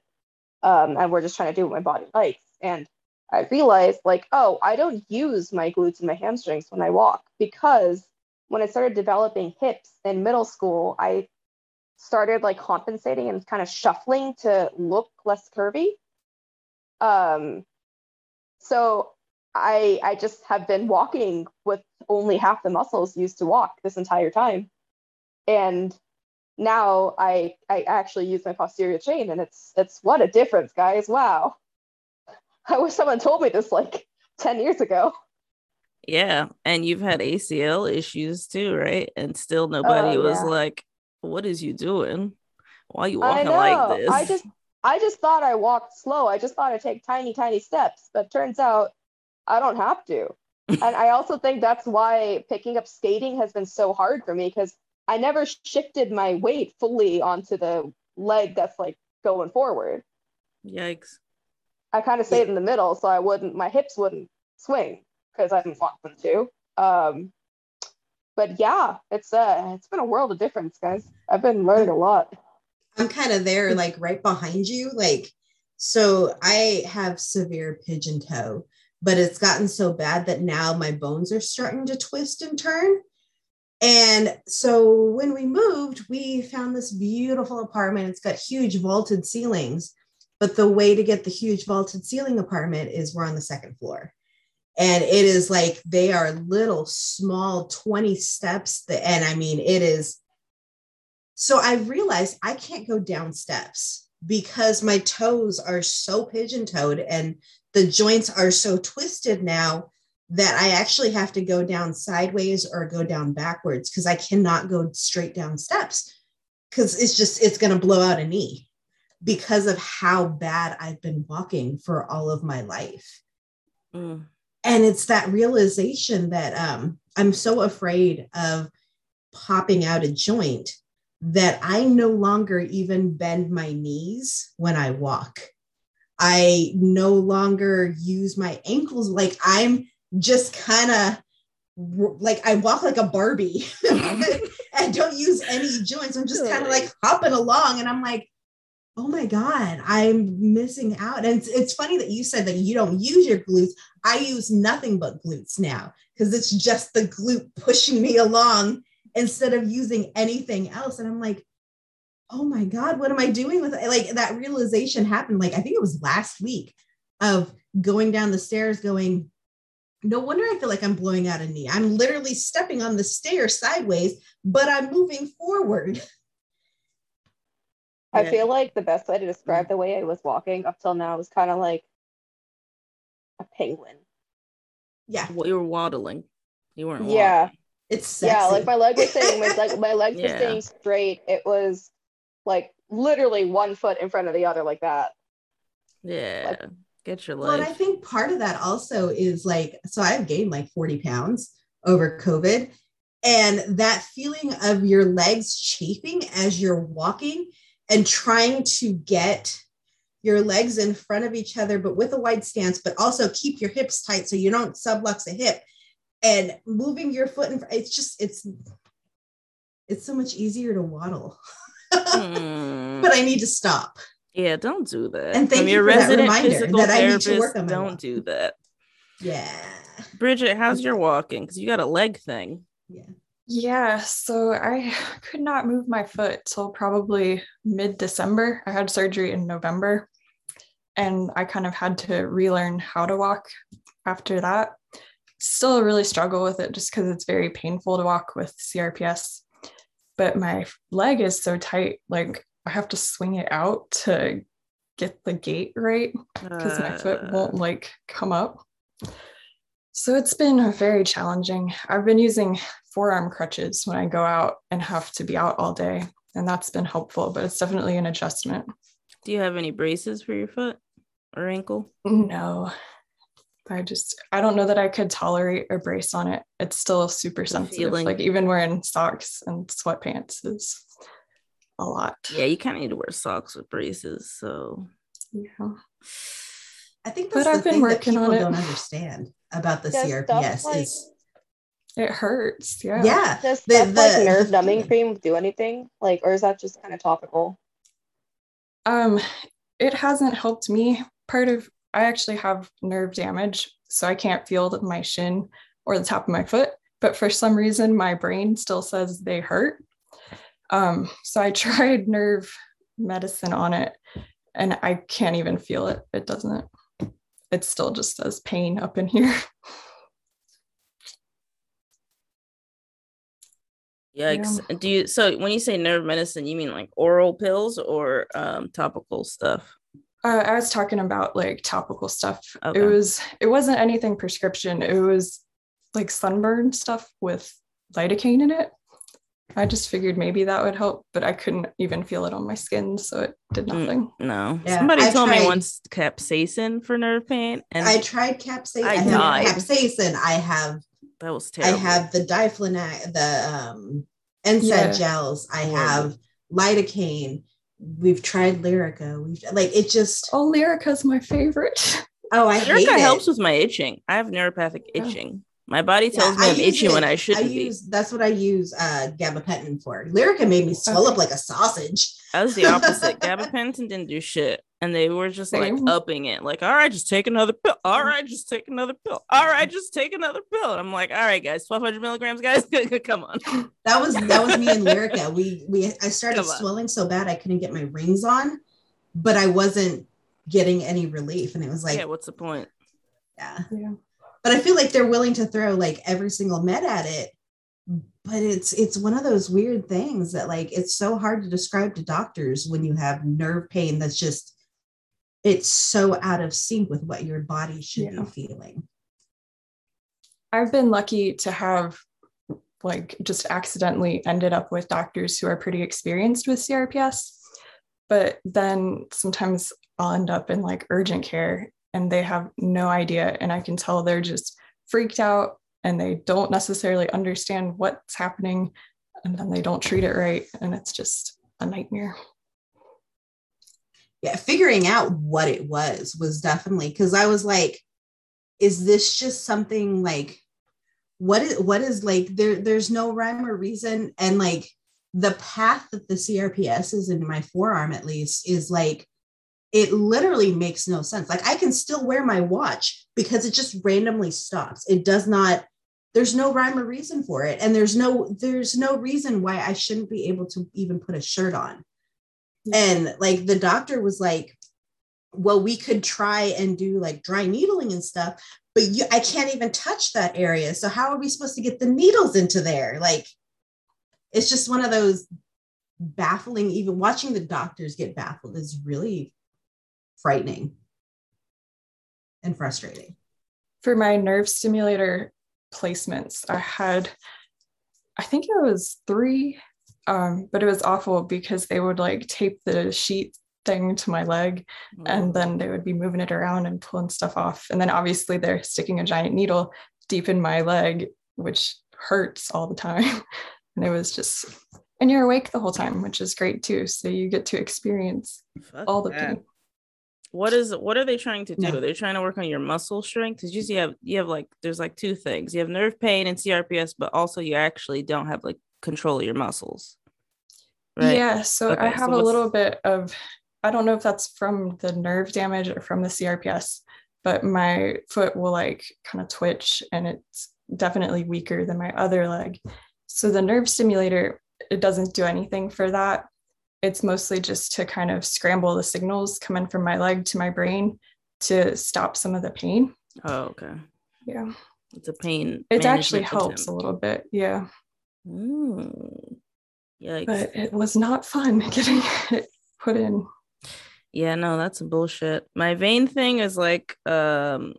um, and we're just trying to do what my body likes. And I realized, like, oh, I don't use my glutes and my hamstrings when I walk because when I started developing hips in middle school, I started like compensating and kind of shuffling to look less curvy. Um, so I I just have been walking with only half the muscles used to walk this entire time, and now I I actually use my posterior chain and it's it's what a difference, guys. Wow. I wish someone told me this like 10 years ago. Yeah. And you've had ACL issues too, right? And still nobody oh, was yeah. like, What is you doing? Why are you walking like this? I just I just thought I walked slow. I just thought I take tiny, tiny steps, but turns out I don't have to. and I also think that's why picking up skating has been so hard for me because I never shifted my weight fully onto the leg that's like going forward. Yikes. I kind of stayed in the middle so I wouldn't, my hips wouldn't swing because I didn't want them to. Um, but yeah, it's uh, it's been a world of difference, guys. I've been learning a lot. I'm kind of there, like right behind you. Like, so I have severe pigeon toe, but it's gotten so bad that now my bones are starting to twist and turn. And so when we moved, we found this beautiful apartment. It's got huge vaulted ceilings, but the way to get the huge vaulted ceiling apartment is we're on the second floor. And it is like they are little small 20 steps. That, and I mean, it is. So I realized I can't go down steps because my toes are so pigeon toed and the joints are so twisted now that I actually have to go down sideways or go down backwards because I cannot go straight down steps because it's just it's going to blow out a knee because of how bad I've been walking for all of my life. Mm. And it's that realization that um, I'm so afraid of popping out a joint that I no longer even bend my knees when I walk. I no longer use my ankles. Like I'm just kind of like I walk like a Barbie. I don't use any joints. I'm just kind of like hopping along and I'm like, oh my God, I'm missing out. And it's, it's funny that you said that you don't use your glutes. I use nothing but glutes now because it's just the glute pushing me along instead of using anything else. And I'm like, oh my God, what am I doing with it? Like that realization happened, like I think it was last week of going down the stairs, going, no wonder I feel like I'm blowing out a knee. I'm literally stepping on the stair sideways, but I'm moving forward. I feel like the best way to describe mm. the way I was walking up till now was kind of like a penguin. Yeah. Well, you were waddling. You weren't. Yeah. It's sexy. Yeah, like my leg was staying my, like my legs were Yeah. staying straight. It was like literally one foot in front of the other like that. Yeah. Get your Well, and. I think part of that also is like, so I've gained like 40 pounds over COVID. And that feeling of your legs chafing as you're walking and trying to get your legs in front of each other, but with a wide stance, but also keep your hips tight so you don't sublux a hip and moving your foot in front. It's just, it's, it's so much easier to waddle. Hmm. but I need to stop. Yeah, don't do that. And thank From you your for that resident reminder physical that I need to therapist, work on my don't walking. do that. Yeah. Bridget, how's your walking? Because you got a leg thing. Yeah. Yeah, so I could not move my foot till probably mid December. I had surgery in November, and I kind of had to relearn how to walk after that. Still really struggle with it just because it's very painful to walk with CRPS. But my leg is so tight, like I have to swing it out to get the gait right because my foot Uh, won't like come up. So it's been very challenging. I've been using forearm crutches when I go out and have to be out all day, and that's been helpful, but it's definitely an adjustment. Do you have any braces for your foot or ankle? No, I just, I don't know that I could tolerate a brace on it. It's still super sensitive. feeling. Like even wearing socks and sweatpants is a lot. Yeah, you kind of need to wear socks with braces. So Yeah. I think But that's the I've been thing that working people on it. don't understand about the Does CRPS like- is It hurts. Yeah. yeah. Does The- stuff like nerve numbing feeling. cream do anything? Like, or is that just kind of topical? Um, it hasn't helped me. Part of I actually have nerve damage, so I can't feel my shin or the top of my foot. But for some reason, my brain still says they hurt. Um, so I tried nerve medicine on it, and I can't even feel it. It doesn't. It still just says pain up in here. yikes. Do you so when you say nerve medicine, you mean like oral pills or um topical stuff? Uh, I was talking about like topical stuff. Okay. It was it wasn't anything prescription. It was like sunburn stuff with lidocaine in it. I just figured maybe that would help, but I couldn't even feel it on my skin, so it did Mm. nothing. No. Yeah, Somebody I told me once capsaicin for nerve pain, and I tried capsaicin. I I, died. capsaicin. I have that was terrible. I have the diclofenac, the um NSAID Yeah. gels. I Horrible. have lidocaine. We've tried Lyrica. We've like it just Oh, Lyrica's my favorite. oh I hate Lyrica it. helps with my itching. I have neuropathic Yeah. itching. My body Yeah, tells me I I'm use itchy when I shouldn't I be. use that's what I use uh gabapentin for. Lyrica made me swell up like a sausage. I was the opposite. Gabapentin didn't do shit. And they were just like Same. upping it. Like, all right, just take another pill. All right, just take another pill. All right, just take another pill. And I'm like, all right, guys, 1200 milligrams, guys. Come on. That was that was me and Lyrica. We we I started Come on. swelling so bad I couldn't get my rings on, but I wasn't getting any relief. And it was like, yeah, what's the point? yeah. Yeah. But I feel like they're willing to throw like every single med at it. But it's it's one of those weird things that like it's so hard to describe to doctors when you have nerve pain that's just it's so out of sync with what your body should Yeah. be feeling. I've been lucky to have like just accidentally ended up with doctors who are pretty experienced with CRPS. But then sometimes I'll end up in like urgent care and they have no idea. And I can tell they're just freaked out and they don't necessarily understand what's happening. And then they don't treat it right. And it's just a nightmare. Yeah, figuring out what it was was definitely because I was like, is this just something like what is what is like there there's no rhyme or reason and like the path that the CRPS is in my forearm at least is like it literally makes no sense. Like I can still wear my watch because it just randomly stops. It does not there's no rhyme or reason for it and there's no there's no reason why I shouldn't be able to even put a shirt on. And like the doctor was like well we could try and do like dry needling and stuff but you, I can't even touch that area. So how are we supposed to get the needles into there? Like it's just one of those baffling even watching the doctors get baffled is really frightening and frustrating. For my nerve stimulator placements, I had, I think it was three, um, but it was awful because they would like tape the sheet thing to my leg mm. and then they would be moving it around and pulling stuff off. And then obviously they're sticking a giant needle deep in my leg, which hurts all the time. and it was just and you're awake the whole time, which is great too. So you get to experience Fuck all the that. pain what is what are they trying to do? No. They're trying to work on your muscle strength. Because you see, you have you have like there's like two things. You have nerve pain and CRPS, but also you actually don't have like control of your muscles. Right? Yeah. So okay, I have so a little bit of I don't know if that's from the nerve damage or from the CRPS, but my foot will like kind of twitch and it's definitely weaker than my other leg. So the nerve stimulator, it doesn't do anything for that it's mostly just to kind of scramble the signals coming from my leg to my brain to stop some of the pain. Oh, okay. Yeah. It's a pain. It actually helps attempt. a little bit. Yeah. Mm. Yikes. But it was not fun getting it put in. Yeah, no, that's bullshit. My vein thing is like um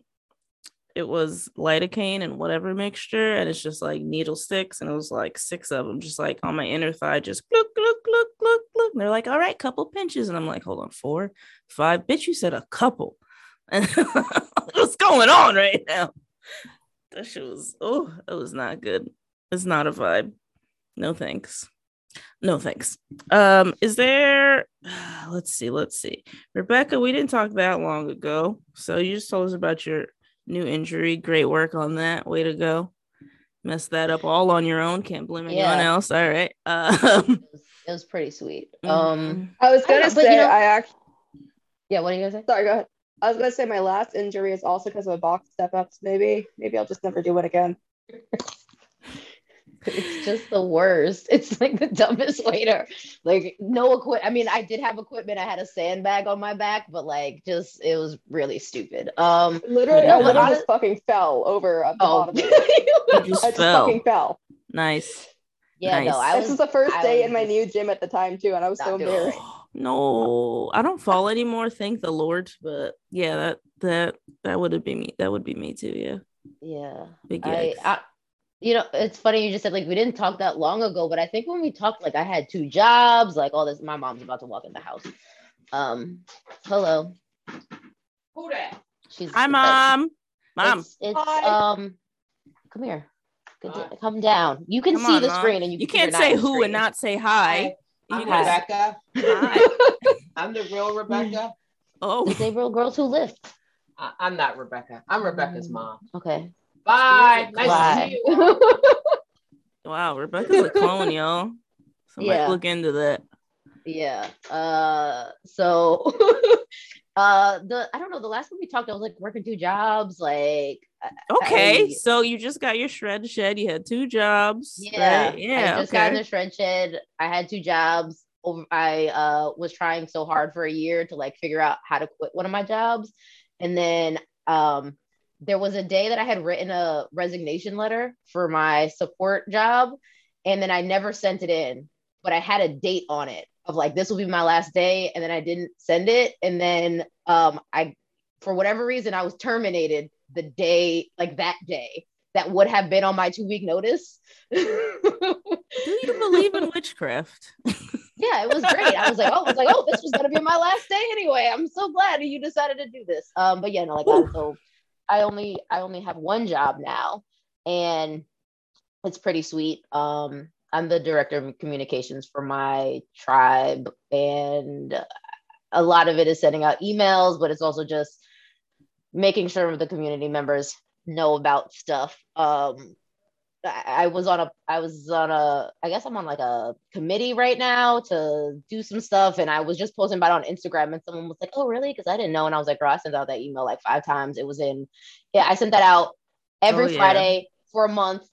it was lidocaine and whatever mixture, and it's just like needle sticks, and it was like six of them, just like on my inner thigh, just look, look, look, look, look. And they're like, all right, couple pinches, and I'm like, hold on, four, five, bitch, you said a couple, what's going on right now? That shit was oh, it was not good. It's not a vibe. No thanks. No thanks. Um, is there let's see, let's see. Rebekah, we didn't talk that long ago. So you just told us about your new injury. Great work on that. Way to go. Messed that up all on your own. Can't blame anyone yeah. else. All right. Um, it, was, it was pretty sweet. Mm-hmm. Um, I was gonna I say you know, I actually. Yeah, what are you gonna say? Sorry, go ahead. I was gonna say my last injury is also because of a box step ups. Maybe, maybe I'll just never do it again. It's just the worst. It's like the dumbest way to like no equipment. I mean, I did have equipment. I had a sandbag on my back, but like just it was really stupid. Um literally, I literally just fucking fell over at the oh. bottom. I just, I just fucking fell. Nice. Yeah, nice. no, I was, this is the first day in my new gym at the time too, and I was so embarrassed. No, I don't fall anymore, thank the Lord. But yeah, that that that would have been me. That would be me too. Yeah. Yeah. Big I, I, you know, it's funny you just said like we didn't talk that long ago, but I think when we talked, like I had two jobs, like all this. My mom's about to walk in the house. Um, hello. Who that? She's hi, mom. Mom. It's, it's um, come here. Come down. You can come see on, the mom. screen, and you, you can not say who screen. and not say hi. hi. I'm Rebekah. Hi. I'm the real Rebekah. Oh, they real girls who lift. I'm not Rebekah. I'm Rebekah's mom. Okay. Bye. Nice Bye. to see you. wow, Rebekah's a clone, y'all. Somebody yeah. look into that. Yeah. Uh so uh the I don't know, the last time we talked, I was like working two jobs, like okay. I, so you just got your shred shed, you had two jobs. Yeah, right? yeah. I just okay. got in the shred shed. I had two jobs. Over, I uh was trying so hard for a year to like figure out how to quit one of my jobs. And then um there was a day that I had written a resignation letter for my support job, and then I never sent it in, but I had a date on it of like this will be my last day, and then I didn't send it, and then um, I, for whatever reason, I was terminated the day like that day, that would have been on my two week notice. Do you believe in witchcraft? yeah, it was great. I was like, oh, I was like, oh, this was gonna be my last day anyway. I'm so glad you decided to do this. Um, but yeah, no, like I, so I only I only have one job now, and it's pretty sweet. Um, I'm the director of communications for my tribe, and a lot of it is sending out emails, but it's also just making sure the community members know about stuff. Um, I was on a I was on a I guess I'm on like a committee right now to do some stuff and I was just posting about it on Instagram and someone was like, Oh really? Because I didn't know. And I was like, girl, I sent out that email like five times. It was in yeah, I sent that out every oh, yeah. Friday for a month.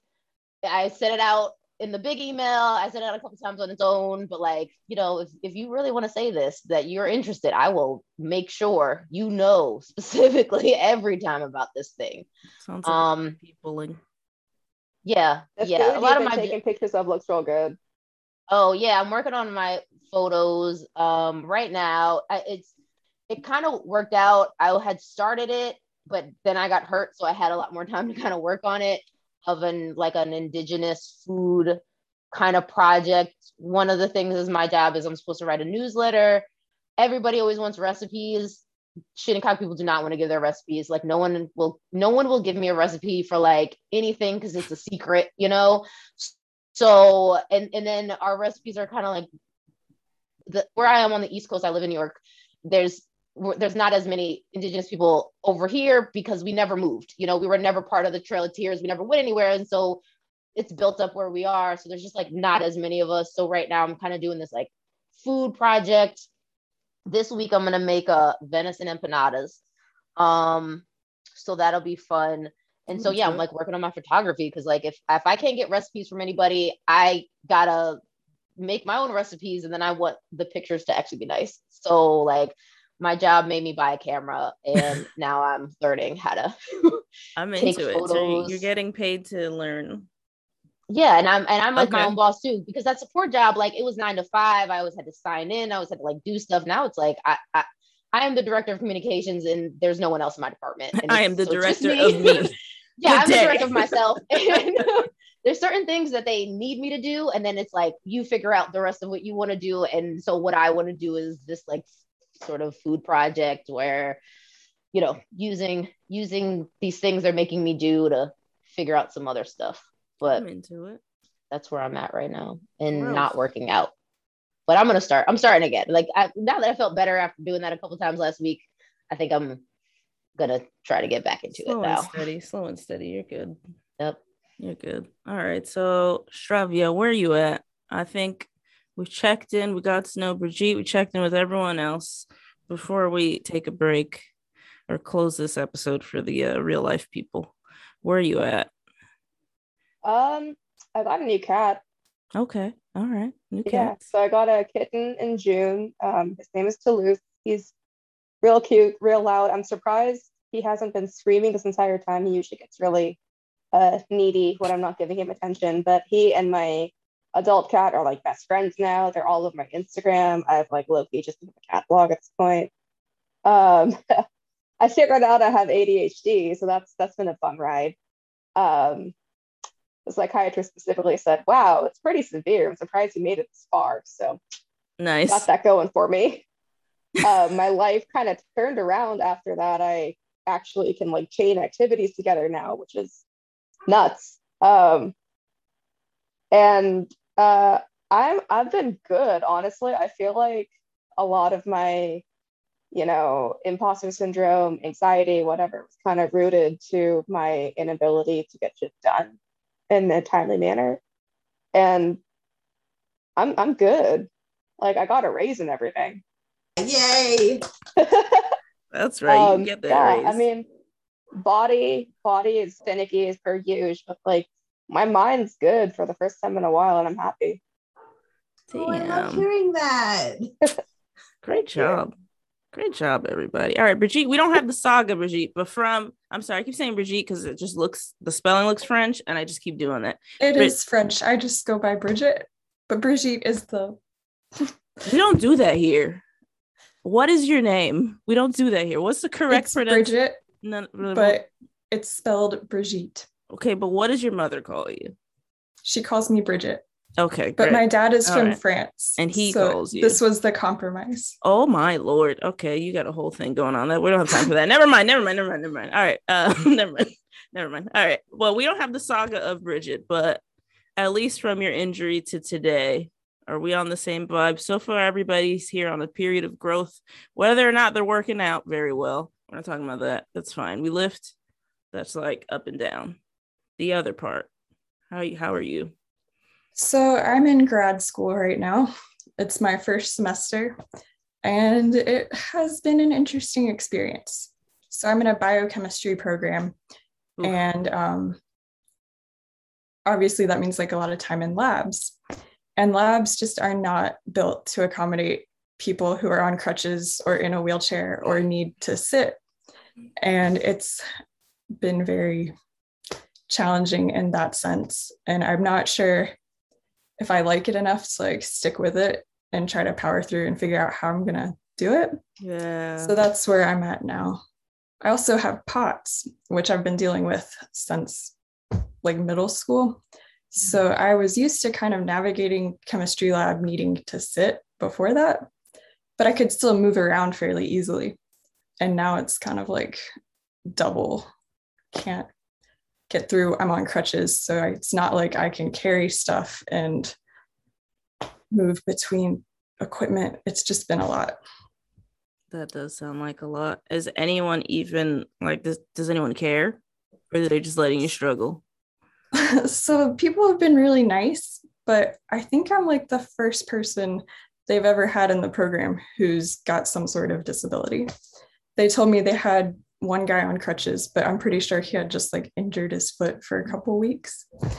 I sent it out in the big email. I sent it out a couple times on its own, but like, you know, if, if you really want to say this, that you're interested, I will make sure you know specifically every time about this thing. Sounds like um, peopling. Yeah, the yeah. A lot of my taking pictures of looks real good. Oh yeah, I'm working on my photos um right now. I, it's it kind of worked out. I had started it, but then I got hurt, so I had a lot more time to kind of work on it. Of an like an indigenous food kind of project. One of the things is my job is I'm supposed to write a newsletter. Everybody always wants recipes. Shinnecock people do not want to give their recipes. Like no one will, no one will give me a recipe for like anything because it's a secret, you know. So and and then our recipes are kind of like the where I am on the East Coast. I live in New York. There's there's not as many indigenous people over here because we never moved. You know, we were never part of the Trail of Tears. We never went anywhere, and so it's built up where we are. So there's just like not as many of us. So right now I'm kind of doing this like food project this week I'm gonna make a venison empanadas. Um, so that'll be fun. And so yeah, I'm like working on my photography because like if if I can't get recipes from anybody, I gotta make my own recipes and then I want the pictures to actually be nice. So like my job made me buy a camera and now I'm learning how to I'm into it. So you're getting paid to learn yeah and i'm and i'm like okay. my own boss too because that support job like it was nine to five i always had to sign in i always had to like do stuff now it's like i i, I am the director of communications and there's no one else in my department i am the so director me. of me yeah i'm the director of myself and there's certain things that they need me to do and then it's like you figure out the rest of what you want to do and so what i want to do is this like sort of food project where you know using using these things they're making me do to figure out some other stuff but I'm into it. That's where I'm at right now and Gross. not working out. But I'm gonna start. I'm starting again. Like I, now that I felt better after doing that a couple times last week, I think I'm gonna try to get back into slow it now. And steady, slow and steady. You're good. Yep. You're good. All right. So Shravya, where are you at? I think we checked in. We got to know Brigitte. We checked in with everyone else before we take a break or close this episode for the uh, real life people. Where are you at? Um, I got a new cat. Okay. All right. New cat. Yeah. So I got a kitten in June. Um, his name is Toulouse. He's real cute, real loud. I'm surprised he hasn't been screaming this entire time. He usually gets really uh, needy when I'm not giving him attention. But he and my adult cat are like best friends now. They're all over my Instagram. I've like Loki just a cat blog at this point. Um, I figured out I have ADHD, so that's that's been a fun ride. Um, the psychiatrist specifically said, "Wow, it's pretty severe. I'm surprised you made it this far." So nice, got that going for me. uh, my life kind of turned around after that. I actually can like chain activities together now, which is nuts. Um, and uh, I'm I've been good, honestly. I feel like a lot of my you know, imposter syndrome, anxiety, whatever, was kind of rooted to my inability to get shit done in a timely manner. And I'm I'm good. Like I got a raise and everything. Yay. That's right. Um, you get that yeah, raise. I mean, body body is finicky as per usual, but like my mind's good for the first time in a while, and I'm happy. Damn. Oh, I love hearing that. Great job. Great job, everybody. All right, Brigitte, we don't have the saga, Brigitte, but from, I'm sorry, I keep saying Brigitte because it just looks, the spelling looks French, and I just keep doing that. It Brid- is French. I just go by Bridget, but Brigitte is the. we don't do that here. What is your name? We don't do that here. What's the correct pronunciation? Bridget, no, but it's spelled Brigitte. Okay, but what does your mother call you? She calls me Bridget, Okay, but my dad is All from right. France. And he so calls you. This was the compromise. Oh my lord. Okay, you got a whole thing going on. That we don't have time for that. Never mind. Never mind. Never mind. Never mind. All right. Uh, never mind. Never mind. All right. Well, we don't have the saga of Bridget, but at least from your injury to today, are we on the same vibe? So far, everybody's here on a period of growth, whether or not they're working out very well. We're not talking about that. That's fine. We lift. That's like up and down. The other part. How how are you? So I'm in grad school right now. It's my first semester, and it has been an interesting experience. So I'm in a biochemistry program, Oof. and um, obviously that means like a lot of time in labs. And labs just are not built to accommodate people who are on crutches or in a wheelchair or need to sit. And it's been very challenging in that sense. And I'm not sure if I like it enough to like stick with it and try to power through and figure out how I'm gonna do it. Yeah. So that's where I'm at now. I also have POTS, which I've been dealing with since like middle school. So mm-hmm. I was used to kind of navigating chemistry lab needing to sit before that, but I could still move around fairly easily. And now it's kind of like double, can't get through. I'm on crutches. So it's not like I can carry stuff and move between equipment. It's just been a lot. That does sound like a lot. Is anyone even like does does anyone care? Or are they just letting you struggle? so people have been really nice, but I think I'm like the first person they've ever had in the program who's got some sort of disability. They told me they had one guy on crutches, but I'm pretty sure he had just like injured his foot for a couple weeks. And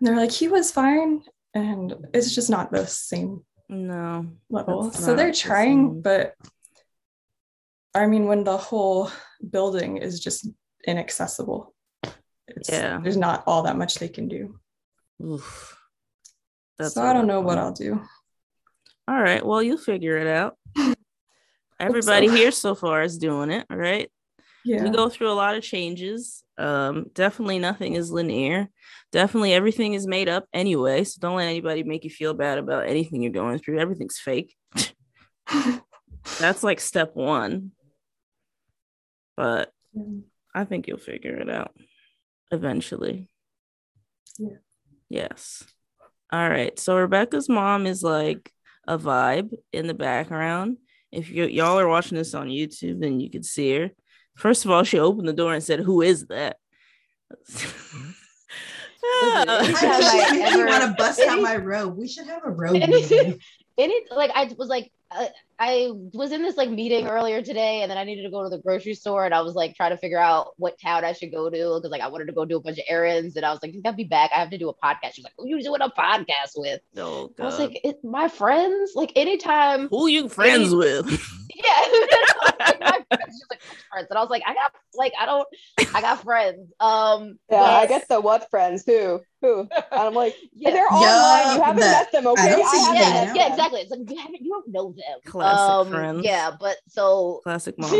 they're like, he was fine. And it's just not the same No. level. So they're not the trying, but I mean, when the whole building is just inaccessible, it's, Yeah. there's not all that much they can do. Oof. so I don't know what. I'll do. All right. Well, you'll figure it out. Everybody so. here so far is doing it. All right. Yeah. We go through a lot of changes. Um, definitely nothing is linear. Definitely everything is made up anyway. So don't let anybody make you feel bad about anything you're going through. Everything's fake. That's like step one. But I think you'll figure it out eventually. Yeah. Yes. All right. So Rebekah's mom is like a vibe in the background. If you y'all are watching this on YouTube, then you could see her. First of all, she opened the door and said, "Who is that?" Listen, I anytime think I she made me ever- want to bust out my robe. We should have a robe. Anything- meeting. And it like I was like uh, I was in this like meeting earlier today, and then I needed to go to the grocery store, and I was like trying to figure out what town I should go to because like I wanted to go do a bunch of errands, and I was like, "You gotta be back. I have to do a podcast." She's like, "Who you doing a podcast with?" oh, I was like, it, "My friends." Like anytime, "Who you friends with?" yeah. Like, my friends. She's like, "Which friends?" And I was like, "I got like I don't, I got friends." Um, Yeah, I yes. get the what friends? Who? Who? And I'm like, Yeah. they're online. You haven't the- met them, okay? don't see you haven't hanging met yeah, yeah, them. exactly. It's like you haven't, you don't know them. Classic um, friends. Yeah, but so Classic mom.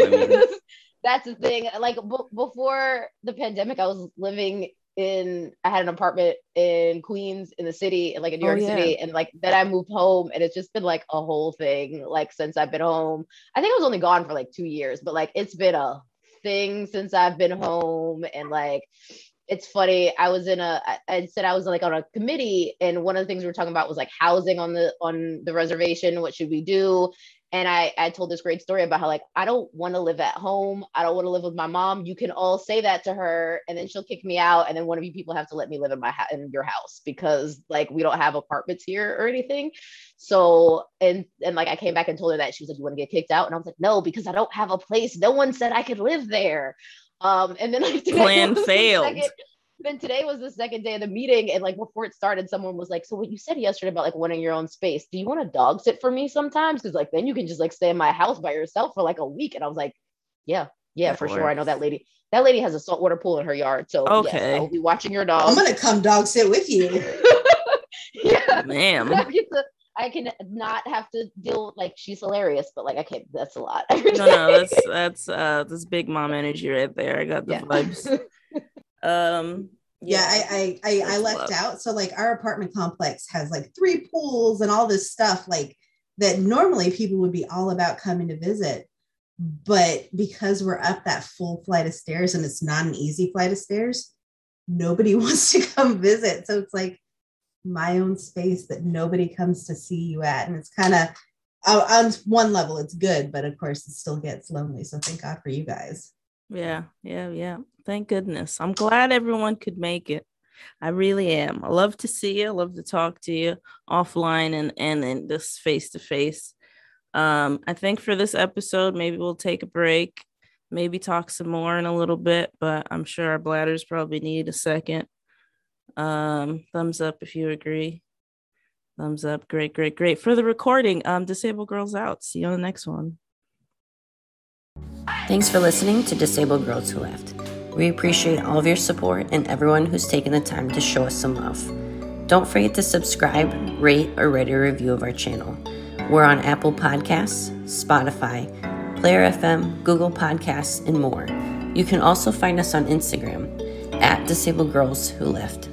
That's the thing. Like b- before the pandemic, I was living in. I had an apartment in Queens, in the city, like in New Oh, York yeah. City, and like then I moved home, and it's just been like a whole thing. Like since I've been home, I think I was only gone for like two years, but like it's been a thing since I've been home, and like it's funny. I was in a I said I was like on a committee, and one of the things we were talking about was like housing on the on the reservation. What should we do? And I I told this great story about how like I don't want to live at home. I don't want to live with my mom. You can all say that to her, and then she'll kick me out, and then one of you people have to let me live in my house in your house because like we don't have apartments here or anything. So and and like I came back and told her that she was like, "You want to get kicked out?" And I was like, "No, because I don't have a place. No one said I could live there." Um, and then like Plan failed. second- then today was the second day of the meeting, and like before it started, someone was like, "So what you said yesterday about like wanting your own space? Do you want to dog sit for me sometimes? Because like then you can just like stay in my house by yourself for like a week." And I was like, "Yeah, yeah, That for sure. I know that lady. That lady has a saltwater pool in her yard, so yes, Okay. I will be watching your dog. I'm gonna come dog sit with you. yeah, Ma'am. I get to- I can not have to deal like she's hilarious, but like I can't. That's a lot. No, no, that's that's uh that's big mom energy right there. I got the yeah. vibes. Um, Yeah, I I I, I left out. So like our apartment complex has like three pools and all this stuff like that normally people would be all about coming to visit. But because we're up that full flight of stairs and it's not an easy flight of stairs, nobody wants to come visit. So it's like my own space that nobody comes to see you at. And it's kind of on one level, it's good, but of course it still gets lonely. So thank God for you guys. Yeah, yeah, yeah. Thank goodness. I'm glad everyone could make it. I really am. I love to see you. I love to talk to you offline and and in this face to face. Um, I think for this episode, maybe we'll take a break, maybe talk some more in a little bit, but I'm sure our bladders probably need a second. Um, thumbs up if you agree. Thumbs up. Great, great, great. For the recording, um, Disabled Girls out. See you on the next one. Thanks for listening to Disabled Girls Who Lift. We appreciate all of your support and everyone who's taken the time to show us some love. Don't forget to subscribe, rate, or write a review of our channel. We're on Apple Podcasts, Spotify, Player FM, Google Podcasts, and more. You can also find us on Instagram at Disabled Girls Who Lift.